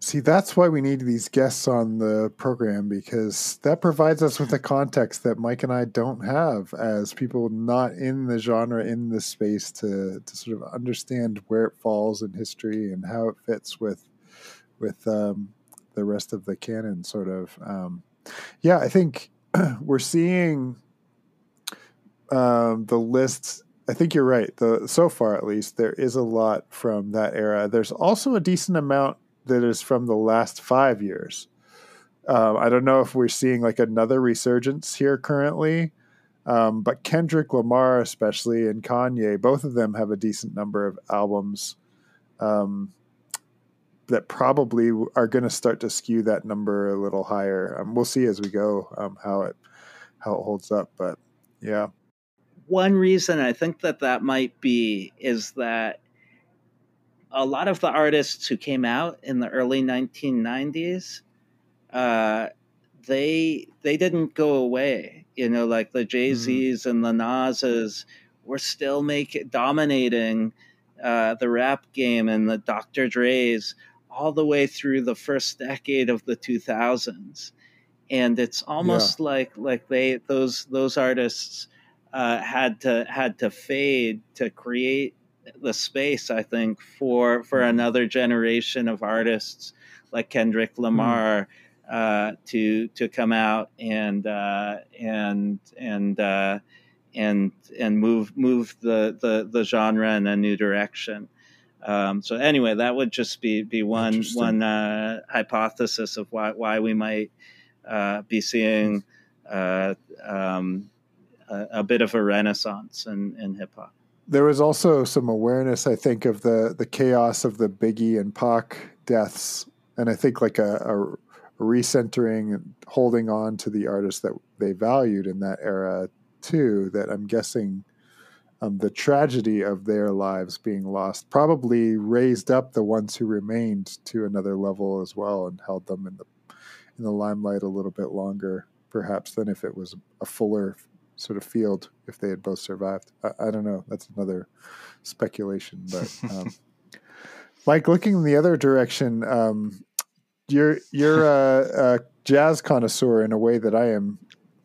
See, that's why we need these guests on the program because that provides us with a context that Mike and I don't have as people not in the genre, in the space to to sort of understand where it falls in history and how it fits with with um, the rest of the canon. Sort of, um, yeah. I think *clears throat* we're seeing um, the lists. I think you're right. The so far, at least, there is a lot from that era. There's also a decent amount that is from the last five years. Um, I don't know if we're seeing like another resurgence here currently, um, but Kendrick Lamar, especially, and Kanye, both of them have a decent number of albums um, that probably are going to start to skew that number a little higher. Um, we'll see as we go um, how it how it holds up, but yeah. One reason I think that that might be is that a lot of the artists who came out in the early 1990s, uh, they they didn't go away. You know, like the Jay Z's mm-hmm. and the Nas's were still making dominating uh, the rap game and the Dr. Dre's all the way through the first decade of the 2000s, and it's almost yeah. like like they those those artists uh, had to had to fade to create the space I think for for mm-hmm. another generation of artists like Kendrick hmm. Lamar mm uh, to to come out and uh, and and uh, and and move move the, the the genre in a new direction. Um, so anyway, that would just be be one one uh, hypothesis of why why we might uh, be seeing uh, um, a, a, bit of a renaissance in, in hip hop there was also some awareness, I think, of the the chaos of the Biggie and Pac deaths, and I think like a, a recentering and holding on to the artists that they valued in that era too. That I'm guessing um, the tragedy of their lives being lost probably raised up the ones who remained to another level as well and held them in the in the limelight a little bit longer, perhaps than if it was a fuller sort of field if they had both survived. I, I don't know. That's another speculation. But *laughs* um, Mike, looking in the other direction, um, you're you're a, a, jazz connoisseur in a way that I am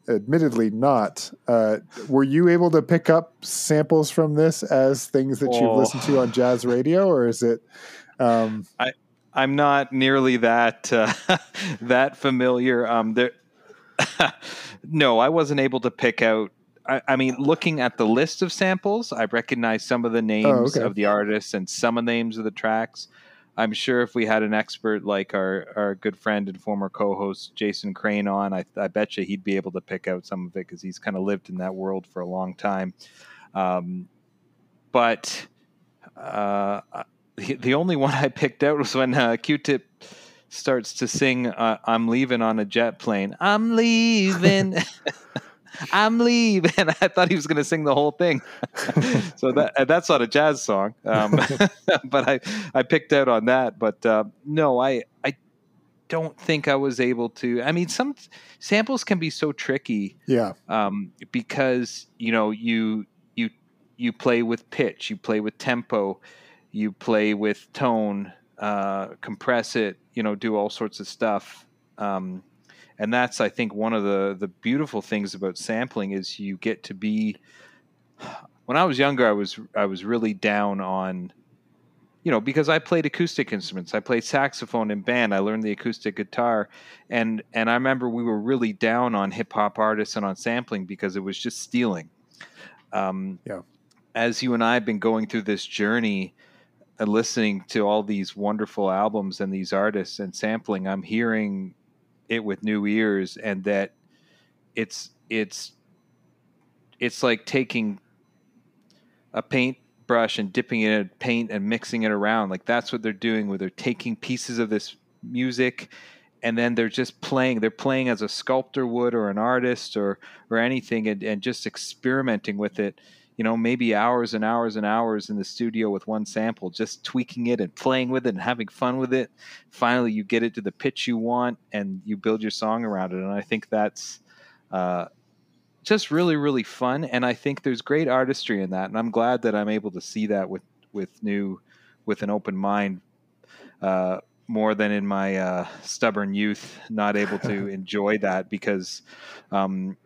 admittedly not. Uh, were you able to pick up samples from this as things that oh. you've listened to on jazz radio, or is it? Um, I I'm not nearly that uh, *laughs* that familiar. Um, there no, I wasn't able to pick out. I, I, mean, looking at the list of samples, I recognize some of the names oh, okay. of the artists and some of the names of the tracks. I'm sure if we had an expert like our, our good friend and former co-host Jason Crane on, I, I bet you he'd be able to pick out some of it because he's kind of lived in that world for a long time. Um, but uh, the, the only *laughs* one I picked out was when uh, Q-Tip starts to sing uh, i'm leaving on a jet plane. I'm leaving *laughs* i'm leaving *laughs* i thought he was going to sing the whole thing. *laughs* So that uh, that's not a jazz song um, but i i picked out on that. But uh, no i i don't think i was able to i mean some samples can be so tricky yeah. um, because you know you you you play with pitch you play with tempo you play with tone uh, compress it, you know, do all sorts of stuff. Um, and that's, I think, one of the the beautiful things about sampling is you get to be. When I was younger, I was I was really down on, you know, because I played acoustic instruments. I played saxophone in band. I learned the acoustic guitar, and and I remember we were really down on hip hop artists and on sampling because it was just stealing. Um, yeah. As you and I have been going through this journey and listening to all these wonderful albums and these artists and sampling, I'm hearing it with new ears, and that it's it's it's like taking a paintbrush and dipping it in paint and mixing it around. Like that's what they're doing. Where they're taking pieces of this music and then they're just playing. They're playing as a sculptor would, or an artist, or or anything, and, and just experimenting with it. You know, maybe hours and hours and hours in the studio with one sample, just tweaking it and playing with it and having fun with it. Finally, you get it to the pitch you want, and you build your song around it. And I think that's uh, just really, really fun. And I think there's great artistry in that. And I'm glad that I'm able to see that with with new, with an open mind. Uh, more than in my uh, stubborn youth, not able to *laughs* enjoy that because um,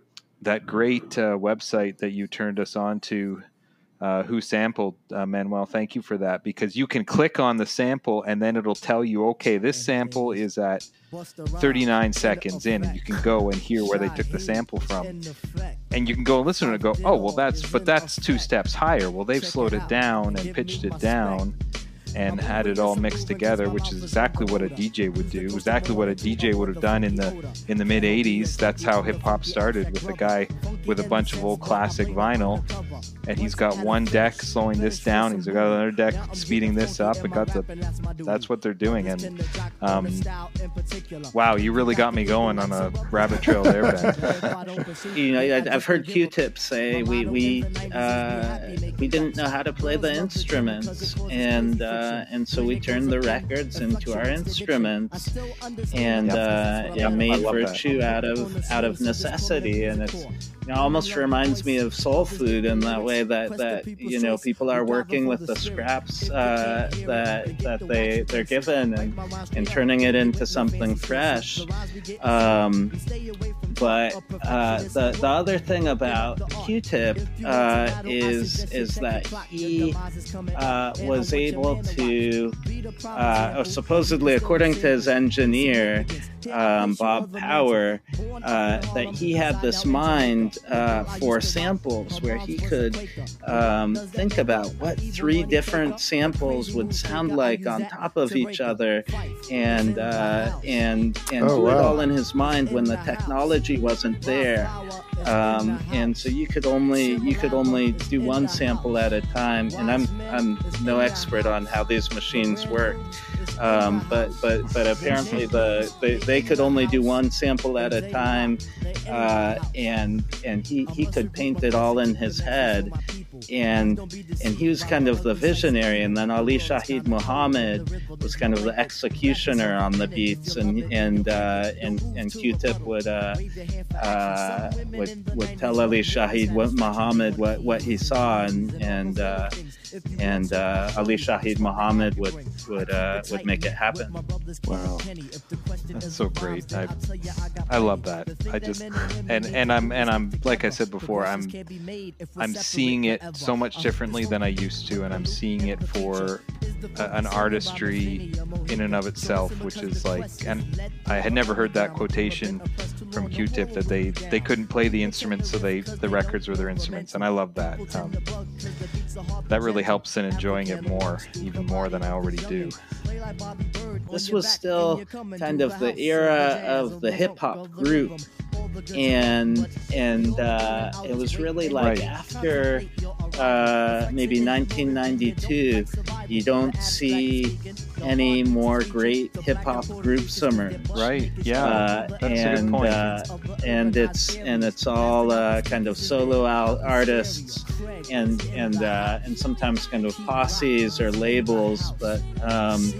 that great uh, website that you turned us on to, uh, WhoSampled uh, Manuel, thank you for that because you can click on the sample and then it'll tell you, okay, this sample is at 39 seconds in, and you can go and hear where they took the sample from. And you can go and listen and go, oh, well, that's, but that's two steps higher. Well, they've slowed it down and pitched it down and had it all mixed together, which is exactly what a DJ would do. Exactly what a DJ would have done in the in the mid '80s. That's how hip hop started with a guy with a bunch of old classic vinyl, and he's got one deck slowing this down. He's got another deck speeding this up, and got the. That's what they're doing, and um, wow, you really got me going on a rabbit trail there, *laughs* you know, I've heard Q-Tip say we we uh, we didn't know how to play the instruments, and uh, and so we turned the records into our instruments, and uh, Yep, and made I that. virtue out of out of necessity, and it's you know, almost reminds me of soul food in that way that that you know people are working with the scraps uh, that that they they're given and and turning it into something fresh. Um, but uh, the the other thing about Q-Tip uh, is is that he uh, was able to, uh, or supposedly according to his engineer um, Bob Power, uh, that he had this mind uh, for samples where he could um, think about what three different samples would sound like on top of each other, and uh, and and Oh, do it all in his mind when the technology wasn't there. Um, and so you could only you could only do one sample at a time. And I'm I'm no expert on how these machines work, um, but but but apparently the they, they could only do one sample at a time, uh, and and he, he could paint it all in his head, and and he was kind of the visionary, and then Ali Shaheed Muhammad was kind of the executioner on the beats, and and uh, and and Q-Tip would uh, uh, would would tell Ali Shaheed what Muhammad what what he saw, and and uh, and uh, Ali Shaheed Muhammad would would uh, would make it happen. Wow, that's so great. I I love that. I just and and I'm and I'm like I said before, I'm I'm seeing it so much differently than I used to, and I'm seeing it for a, an artistry in and of itself, which is like, and I had never heard that quotation from Q-Tip that they they couldn't play the instruments, so they the records were their instruments, and I love that. Um, that really helps in enjoying it more, even more than I already do. This was still kind of the era of the hip hop group, and and uh, it was really like Right. after uh, maybe 1992, you don't see any more great hip hop groups emerge. Right? Yeah, Uh, that's a good and point. uh, and it's and it's all uh, kind of solo out artists and and uh, and sometimes kind of posses or labels, but um,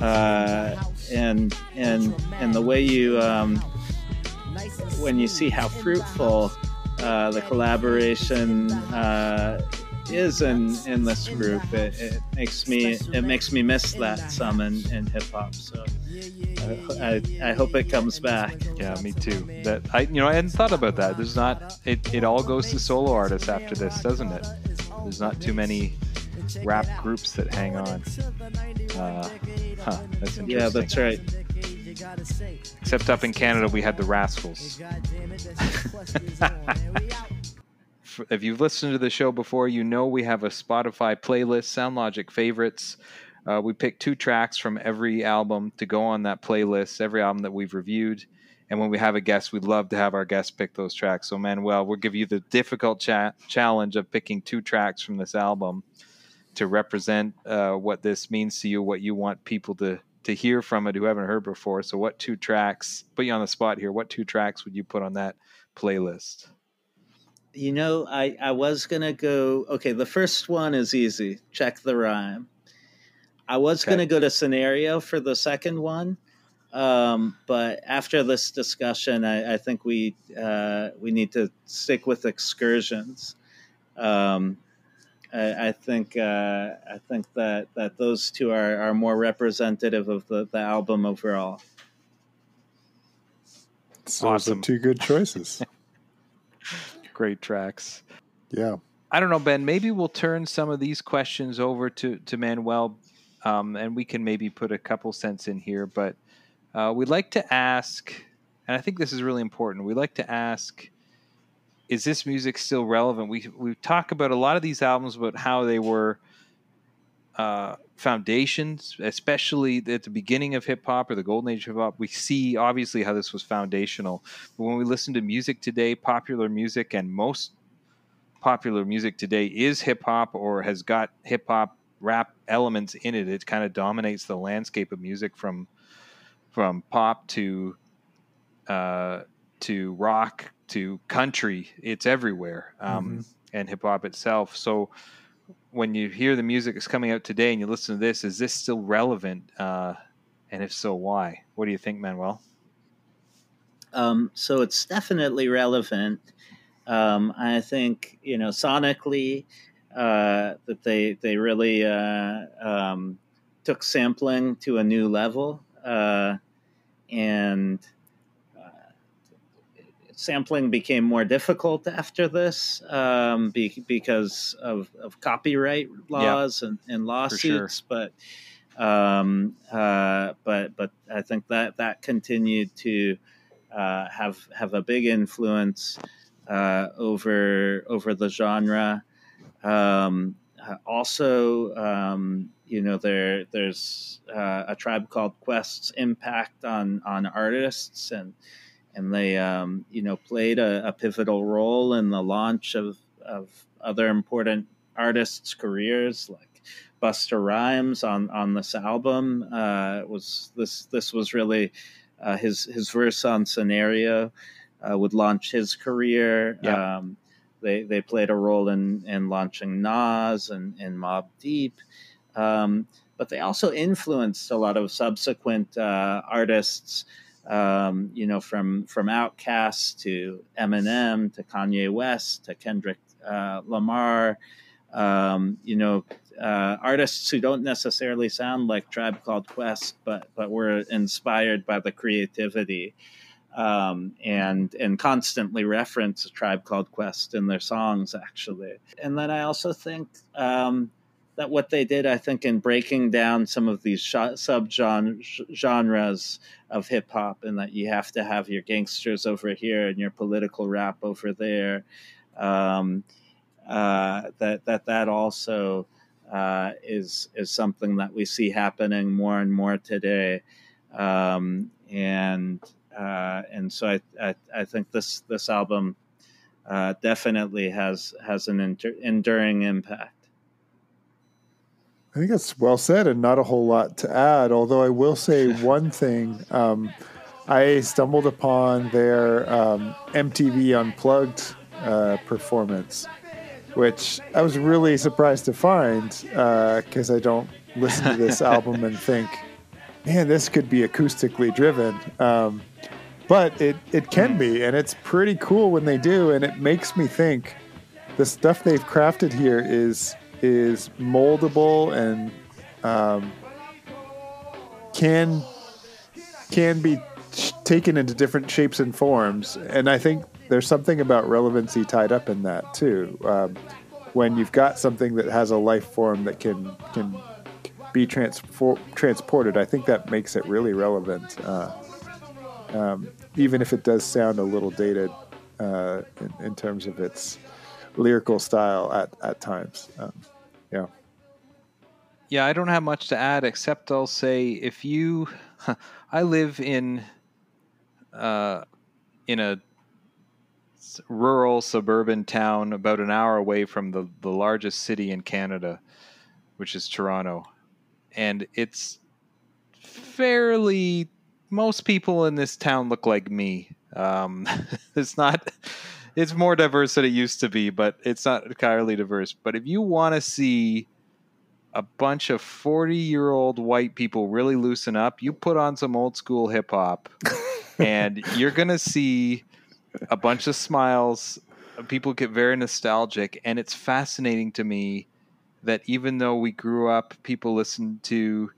uh, and and and the way you um, when you see how fruitful uh, the collaboration uh, is in in this group, it, it makes me it makes me miss that some in, in hip hop. So I, I, I hope it comes back. Yeah, me too. That I, you know, I hadn't thought about that. There's not. It, it all goes to solo artists after this, doesn't it? There's not too many rap groups that hang on. Uh, huh, that's interesting. Yeah, that's right. Except up in Canada, we had the Rascalz. *laughs* *laughs* If you've listened to the show before, you know we have a Spotify playlist, SoundLogic favorites. Uh, we pick two tracks from every album to go on that playlist, every album that we've reviewed. And when we have a guest, we'd love to have our guests pick those tracks. So, Manuel, we'll give you the difficult cha- challenge of picking two tracks from this album to represent uh, what this means to you, what you want people to to hear from it who haven't heard before. So, what two tracks? Put you on the spot here. What two tracks would you put on that playlist? You know, I I was gonna go. Okay, the first one is easy. Check the rhyme. I was okay. gonna go to scenario for the second one, um, but after this discussion, I, I think we uh, we need to stick with excursions. Um, I, I think uh, I think that, that those two are, are more representative of the, the album overall. So awesome. two good choices. *laughs* Great tracks. Yeah. I don't know, Ben. Maybe we'll turn some of these questions over to to Manuel, um, and we can maybe put a couple cents in here. But uh, we'd like to ask, and I think this is really important. We'd like to ask is this music still relevant? We we talk about a lot of these albums about how they were uh, foundations, especially at the beginning of hip hop or the golden age of hip hop. We see obviously how this was foundational. But when we listen to music today, popular music and most popular music today is hip hop or has got hip hop rap elements in it. It kind of dominates the landscape of music from from pop to uh, to rock to country. It's everywhere, um, mm-hmm. and hip hop itself. So when you hear the music that's coming out today and you listen to this, is this still relevant? Uh, and if so, why? What do you think, Manuel? Um, so it's definitely relevant. Um, I think you know sonically uh, that they they really uh, um, took sampling to a new level, uh, and sampling became more difficult after this um, be, because of, of, copyright laws and, and, lawsuits. Sure. But um, uh, but but I think that that continued to uh, have have a big influence uh, over over the genre. Um, also, um, you know, there there's uh, a tribe called Quest's impact on on artists and and they um, you know played a, a, pivotal role in the launch of of other important artists' careers like Busta Rhymes on on this album uh, was this this was really uh, his his verse on Scenario uh, would launch his career. Yeah. Um, they they played a role in in launching Nas and, and Mobb Deep. Um, but they also influenced a lot of subsequent uh, artists um, you know, from from Outkast to Eminem to Kanye West to Kendrick uh, Lamar, um, you know, uh, artists who don't necessarily sound like Tribe Called Quest, but but were inspired by the creativity. Um, and and constantly reference a tribe called Quest in their songs, actually. And then I also think um, that what they did, I think, in breaking down some of these sub genres of hip hop, and that you have to have your gangsters over here and your political rap over there, um, uh, that that that also uh, is is something that we see happening more and more today, um, and uh, and so I, I, I think this this album uh, definitely has has an endur- enduring impact. I think that's well said and not a whole lot to add. Although I will say *laughs* one thing. Um, I stumbled upon their um, MTV Unplugged uh, performance, which I was really surprised to find because uh, I don't listen to this *laughs* album and think, man, this could be acoustically driven. Um, but it, it can be, and it's pretty cool when they do. And it makes me think the stuff they've crafted here is is moldable and um, can can be taken into different shapes and forms. And I think there's something about relevancy tied up in that too. Um, when you've got something that has a life form that can can be transfor- transported, I think that makes it really relevant. Uh, um, even if it does sound a little dated uh, in, in, terms of its lyrical style at, at times. Um, yeah. Yeah, I don't have much to add except I'll say if you, *laughs* I live in, uh, in a rural suburban town about an hour away from the the largest city in Canada, which is Toronto, and it's fairly. Most people in this town look like me. Um, *laughs* it's not. It's more diverse than it used to be, but it's not entirely diverse. But if you want to see a bunch of 40 year old white people really loosen up, you put on some old school hip hop *laughs* and you're going to see a bunch of smiles. People get very nostalgic. And it's fascinating to me that even though we grew up, people listen to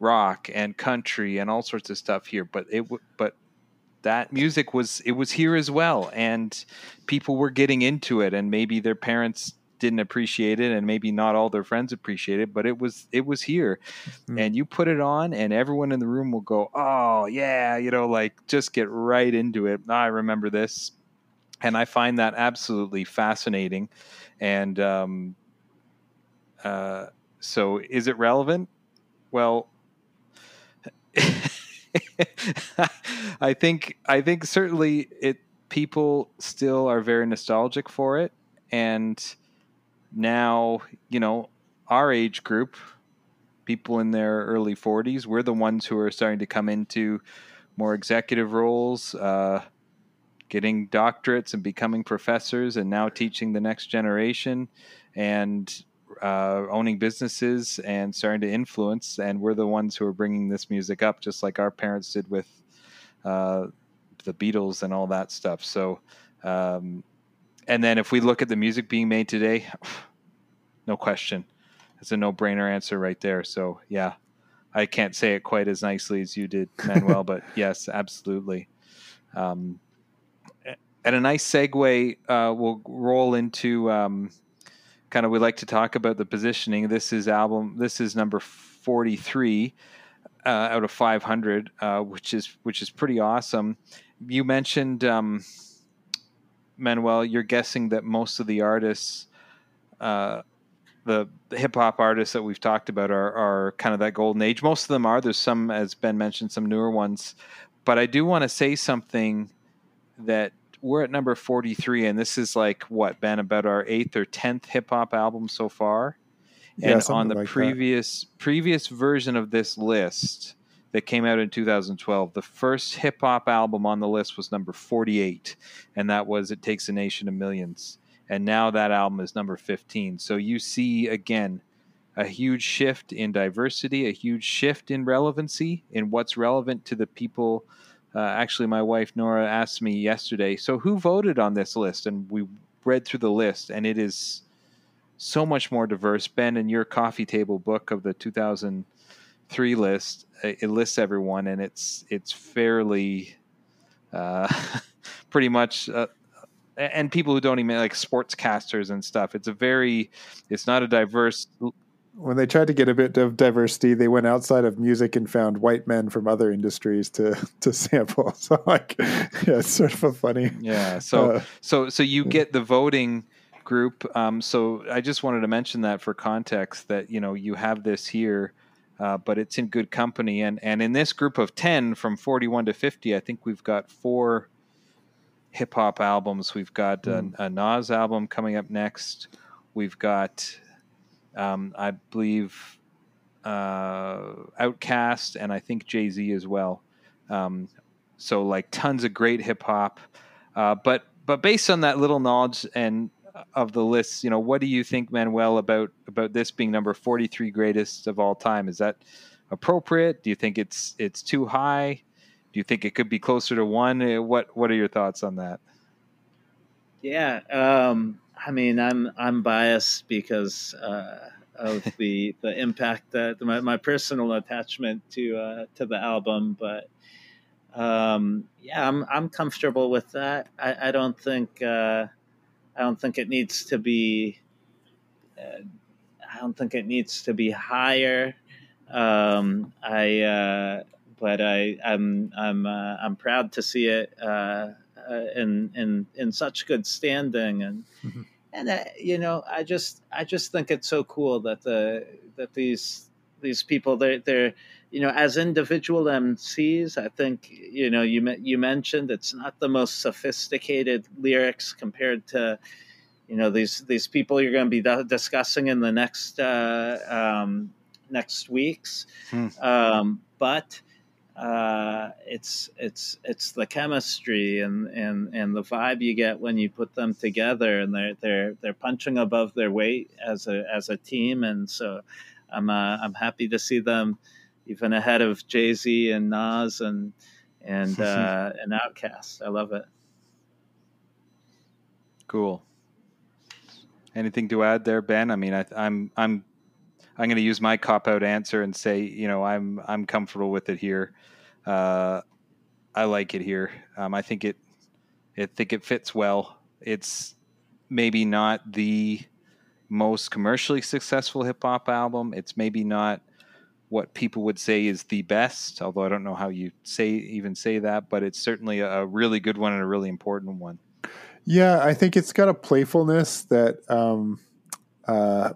rock and country and all sorts of stuff here, but it, but that music was it was here as well and people were getting into it and maybe their parents didn't appreciate it and maybe not all their friends appreciate it but it was it was here. Mm-hmm. and you put it on and everyone in the room will go oh yeah you know like just get right into it. I remember this. And i find that absolutely fascinating and um, uh, so is it relevant? Well *laughs* *laughs* I think I think certainly it people still are very nostalgic for it. And now, you know, our age group, people in their early 40s, we're the ones who are starting to come into more executive roles, uh, getting doctorates and becoming professors, and now teaching the next generation. And uh, owning businesses and starting to influence. And we're the ones who are bringing this music up, just like our parents did with uh, the Beatles and all that stuff. So, um, and then if we look at the music being made today, *sighs* no question, it's a no-brainer answer right there. So yeah, I can't say it quite as nicely as you did, Manuel, *laughs* but yes, absolutely. Um, and a nice segue, uh, we'll roll into um, kind of. We like to talk about the positioning. This is album. This is number forty-three uh, out of five hundred, uh, which is which is pretty awesome. You mentioned. Um, Manuel, you're guessing that most of the artists, uh, the, the hip hop artists that we've talked about, are, are kind of that golden age. Most of them are. There's some, as Ben mentioned, some newer ones. But I do want to say something that we're at number 43, and this is like what, Ben, about our eighth or 10th hip hop album so far. And yeah, on the like previous that. previous version of this list, that came out in 2012. The first hip hop album on the list was number 48, and that was It Takes a Nation of Millions. And now that album is number 15. So you see, again, a huge shift in diversity, a huge shift in relevancy, in what's relevant to the people. Uh, actually, my wife Nora asked me yesterday, so who voted on this list? And we read through the list, and it is so much more diverse. Ben, in your coffee table book of the 2003 list, it lists everyone, and it's it's fairly uh, *laughs* pretty much. Uh, and people who don't even like sportscasters and stuff. It's a very, it's not a diverse. When they tried to get a bit of diversity, they went outside of music and found white men from other industries to *laughs* to sample. *laughs* So like, yeah, it's sort of a funny. Yeah. So uh, so so you get the voting group. Um, so I just wanted to mention that for context that you know you have this here uh, but it's in good company. And and in this group of ten, from forty one to fifty, I think we've got four hip hop albums. We've got mm. a, a, Nas album coming up next. We've got, um, I believe, uh, Outkast, and I think Jay Z as well. Um, so like tons of great hip hop. Uh, but but based on that little knowledge and of the list, you know, what do you think, Manuel, about about this being number forty three greatest of all time? Is that appropriate? Do you think it's it's too high? Do you think it could be closer to one? Uh, what What are your thoughts on that? Yeah, um, I mean, I'm I'm biased because uh, of the *laughs* the impact that my, my personal attachment to uh, to the album, but um, yeah, I'm I'm comfortable with that. I, I don't think uh, I don't think it needs to be. Uh, I don't think it needs to be higher. Um, I, uh, but I, I'm, I'm, uh, I'm proud to see it uh, uh, in, in, in such good standing, and, mm-hmm. And uh, you know, I just, I just think it's so cool that the, that these, these people, they're, they're, you know, as individual MCs, I think you know you you mentioned it's not the most sophisticated lyrics compared to you know these these people you're going to be discussing in the next uh, um, next week's. Hmm. Um, but uh, it's it's it's the chemistry and, and, and the vibe you get when you put them together, and they're they're they're punching above their weight as a as a team, and so I'm uh, I'm happy to see them even ahead of Jay Z and Nas and and *laughs* uh, and Outkast. I love it. Cool. Anything to add there, Ben? I mean, I, I'm I'm I'm going to use my cop out answer and say, you know, I'm I'm comfortable with it here. Uh, I like it here. Um, I think it I think it fits well. It's maybe not the most commercially successful hip hop album. It's maybe not what people would say is the best, although I don't know how you say even say that, but it's certainly a really good one and a really important one. Yeah, I think it's got a playfulness that um, uh,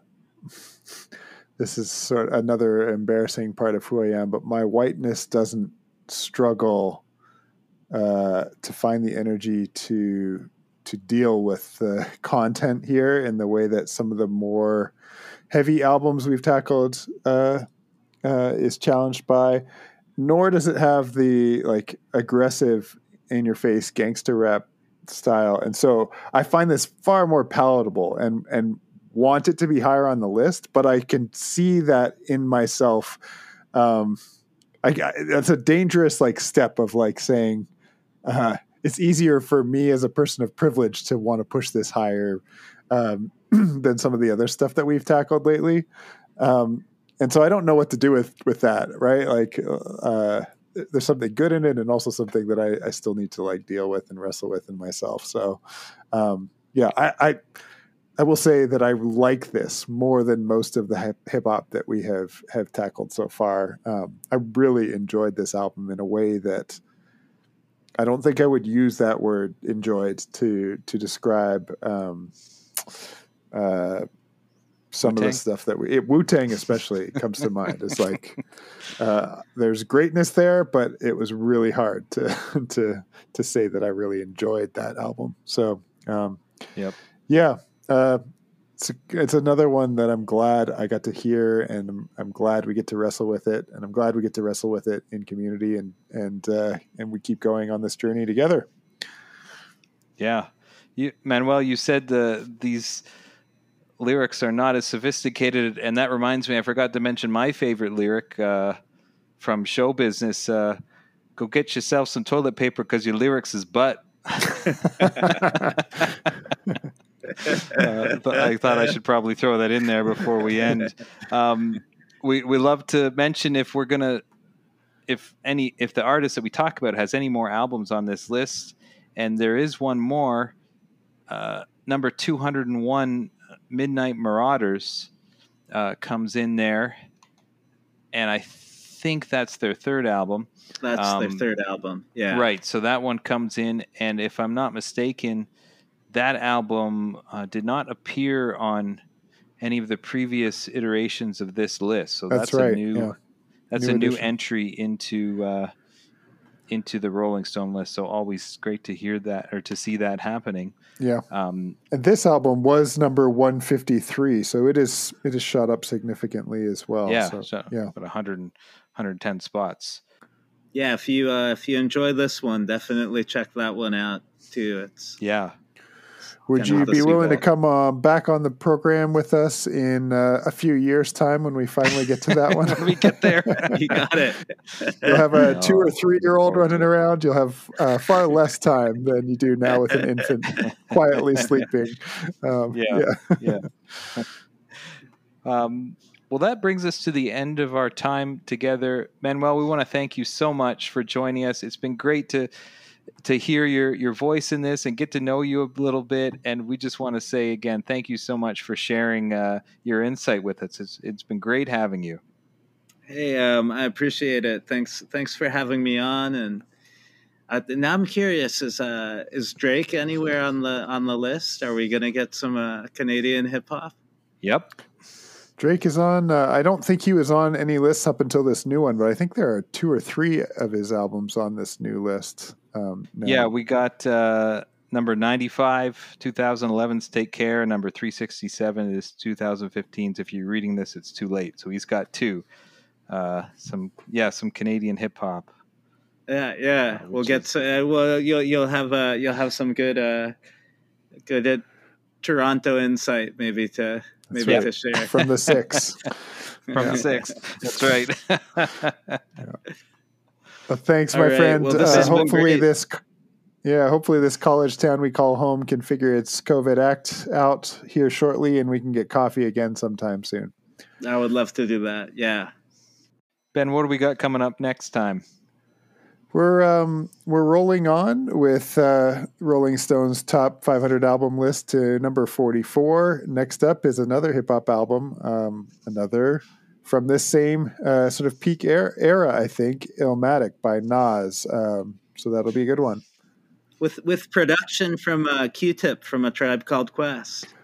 this is sort of another embarrassing part of who I am, but my whiteness doesn't struggle uh, to find the energy to to deal with the *laughs* content here in the way that some of the more heavy albums we've tackled uh, uh, is challenged by. Nor does it have the like aggressive in your face gangster rap style. And so I find this far more palatable and and want it to be higher on the list, but I can see that in myself. Um, I, that's a dangerous like step of like saying uh, it's easier for me as a person of privilege to want to push this higher um, *clears throat* than some of the other stuff that we've tackled lately. Um, and so I don't know what to do with with that, right? Like, uh, there's something good in it and also something that I, I, still need to like deal with and wrestle with in myself. So, um, yeah, I, I, I will say that I like this more than most of the hip hop that we have have tackled so far. Um, I really enjoyed this album in a way that I don't think I would use that word "enjoyed" to to describe um, uh, some Wu-Tang? of the stuff that we Wu Tang especially comes to mind. It's like *laughs* uh, there's greatness there, but it was really hard to *laughs* to to say that I really enjoyed that album. So, um, yep, yeah, uh, it's it's another one that I'm glad I got to hear, and I'm, I'm, glad we get to wrestle with it, and I'm glad we get to wrestle with it in community, and and uh, and we keep going on this journey together. Yeah, you Manuel, you said the these lyrics are not as sophisticated. And that reminds me, I forgot to mention my favorite lyric uh, from show business. Uh, Go get yourself some toilet paper because your lyrics is butt. *laughs* *laughs* *laughs* uh, I thought I should probably throw that in there before we end. Um, we we love to mention if we're gonna if any if the artist that we talk about has any more albums on this list, and there is one more, uh, number two hundred and one Midnight Marauders uh, comes in there, and I think that's their third album. That's um, their third album. Yeah. Right. So that one comes in, and if I'm not mistaken, that album uh, did not appear on any of the previous iterations of this list. So that's, that's right. a new. Yeah. That's new a edition. new entry into uh, into the Rolling Stone list. So always great to hear that or to see that happening. Yeah. Um, and this album was number 153, so it is it is shot up significantly as well. Yeah. So, so yeah. About 100, 110 spots. Yeah. If you uh, if you enjoy this one, definitely check that one out too. It's yeah. Would you be willing to come uh, back on the program with us in uh, a few years' time when we finally get to that *laughs* one? when we get there, *laughs* you got it. You'll have a no. two or three year old running around. You'll have uh, far less time than you do now with an infant *laughs* quietly sleeping. Um, yeah, yeah. yeah. um, well, that brings us to the end of our time together, Manuel. We want to thank you so much for joining us. It's been great to to hear your your voice in this and get to know you a little bit. And we just want to say again, thank you so much for sharing uh, your insight with us. It's it's been great having you. Hey, um, I appreciate it. Thanks thanks for having me on. And uh, now I'm curious: is uh, is Drake anywhere on the on the list? Are we gonna get some uh, Canadian hip hop? Yep. Drake is on. Uh, I don't think he was on any lists up until this new one, but I think there are two or three of his albums on this new list. Um, yeah, we got uh, number 95, 2011's Take Care. Number 367 is 2015's If You're Reading This, It's Too Late. So he's got two. Uh, some, yeah, some Canadian hip hop. Yeah, yeah. Uh, we'll get is... to, uh, well, you'll, you'll have, uh, you'll have some good, uh, good uh, Toronto insight maybe to, maybe right. to share. From the six. *laughs* From yeah. the six. That's right. *laughs* yeah. Well, thanks, my right. friend. Well, this uh, hopefully this yeah, hopefully this college town we call home can figure its COVID act out here shortly and we can get coffee again sometime soon. I would love to do that. Yeah. Ben, what do we got coming up next time? We're um, we're rolling on with uh, Rolling Stone's top 500 album list to number 44. Next up is another hip hop album, um, another from this same uh, sort of peak era, era, I think, Illmatic by Nas. Um, so that'll be a good one. With with production from uh, Q-Tip from a tribe called Quest.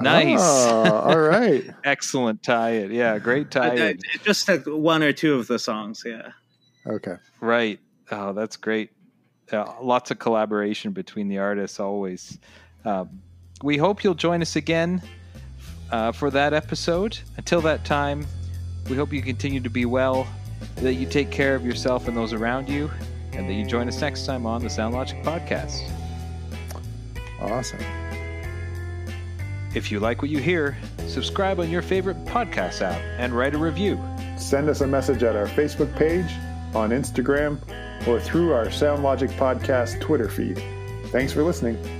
Nice. Oh, all right. *laughs* Excellent tie it. Yeah, great tie it. Just like one or two of the songs. Yeah. Okay. Right. Oh, that's great. Uh, lots of collaboration between the artists always. Uh, we hope you'll join us again uh, for that episode. Until that time, we hope you continue to be well, that you take care of yourself and those around you, and that you join us next time on the Sound Logic Podcast. Awesome. If you like what you hear, subscribe on your favorite podcast app and write a review. Send us a message at our Facebook page, on Instagram, or through our SoundLogic Podcast Twitter feed. Thanks for listening.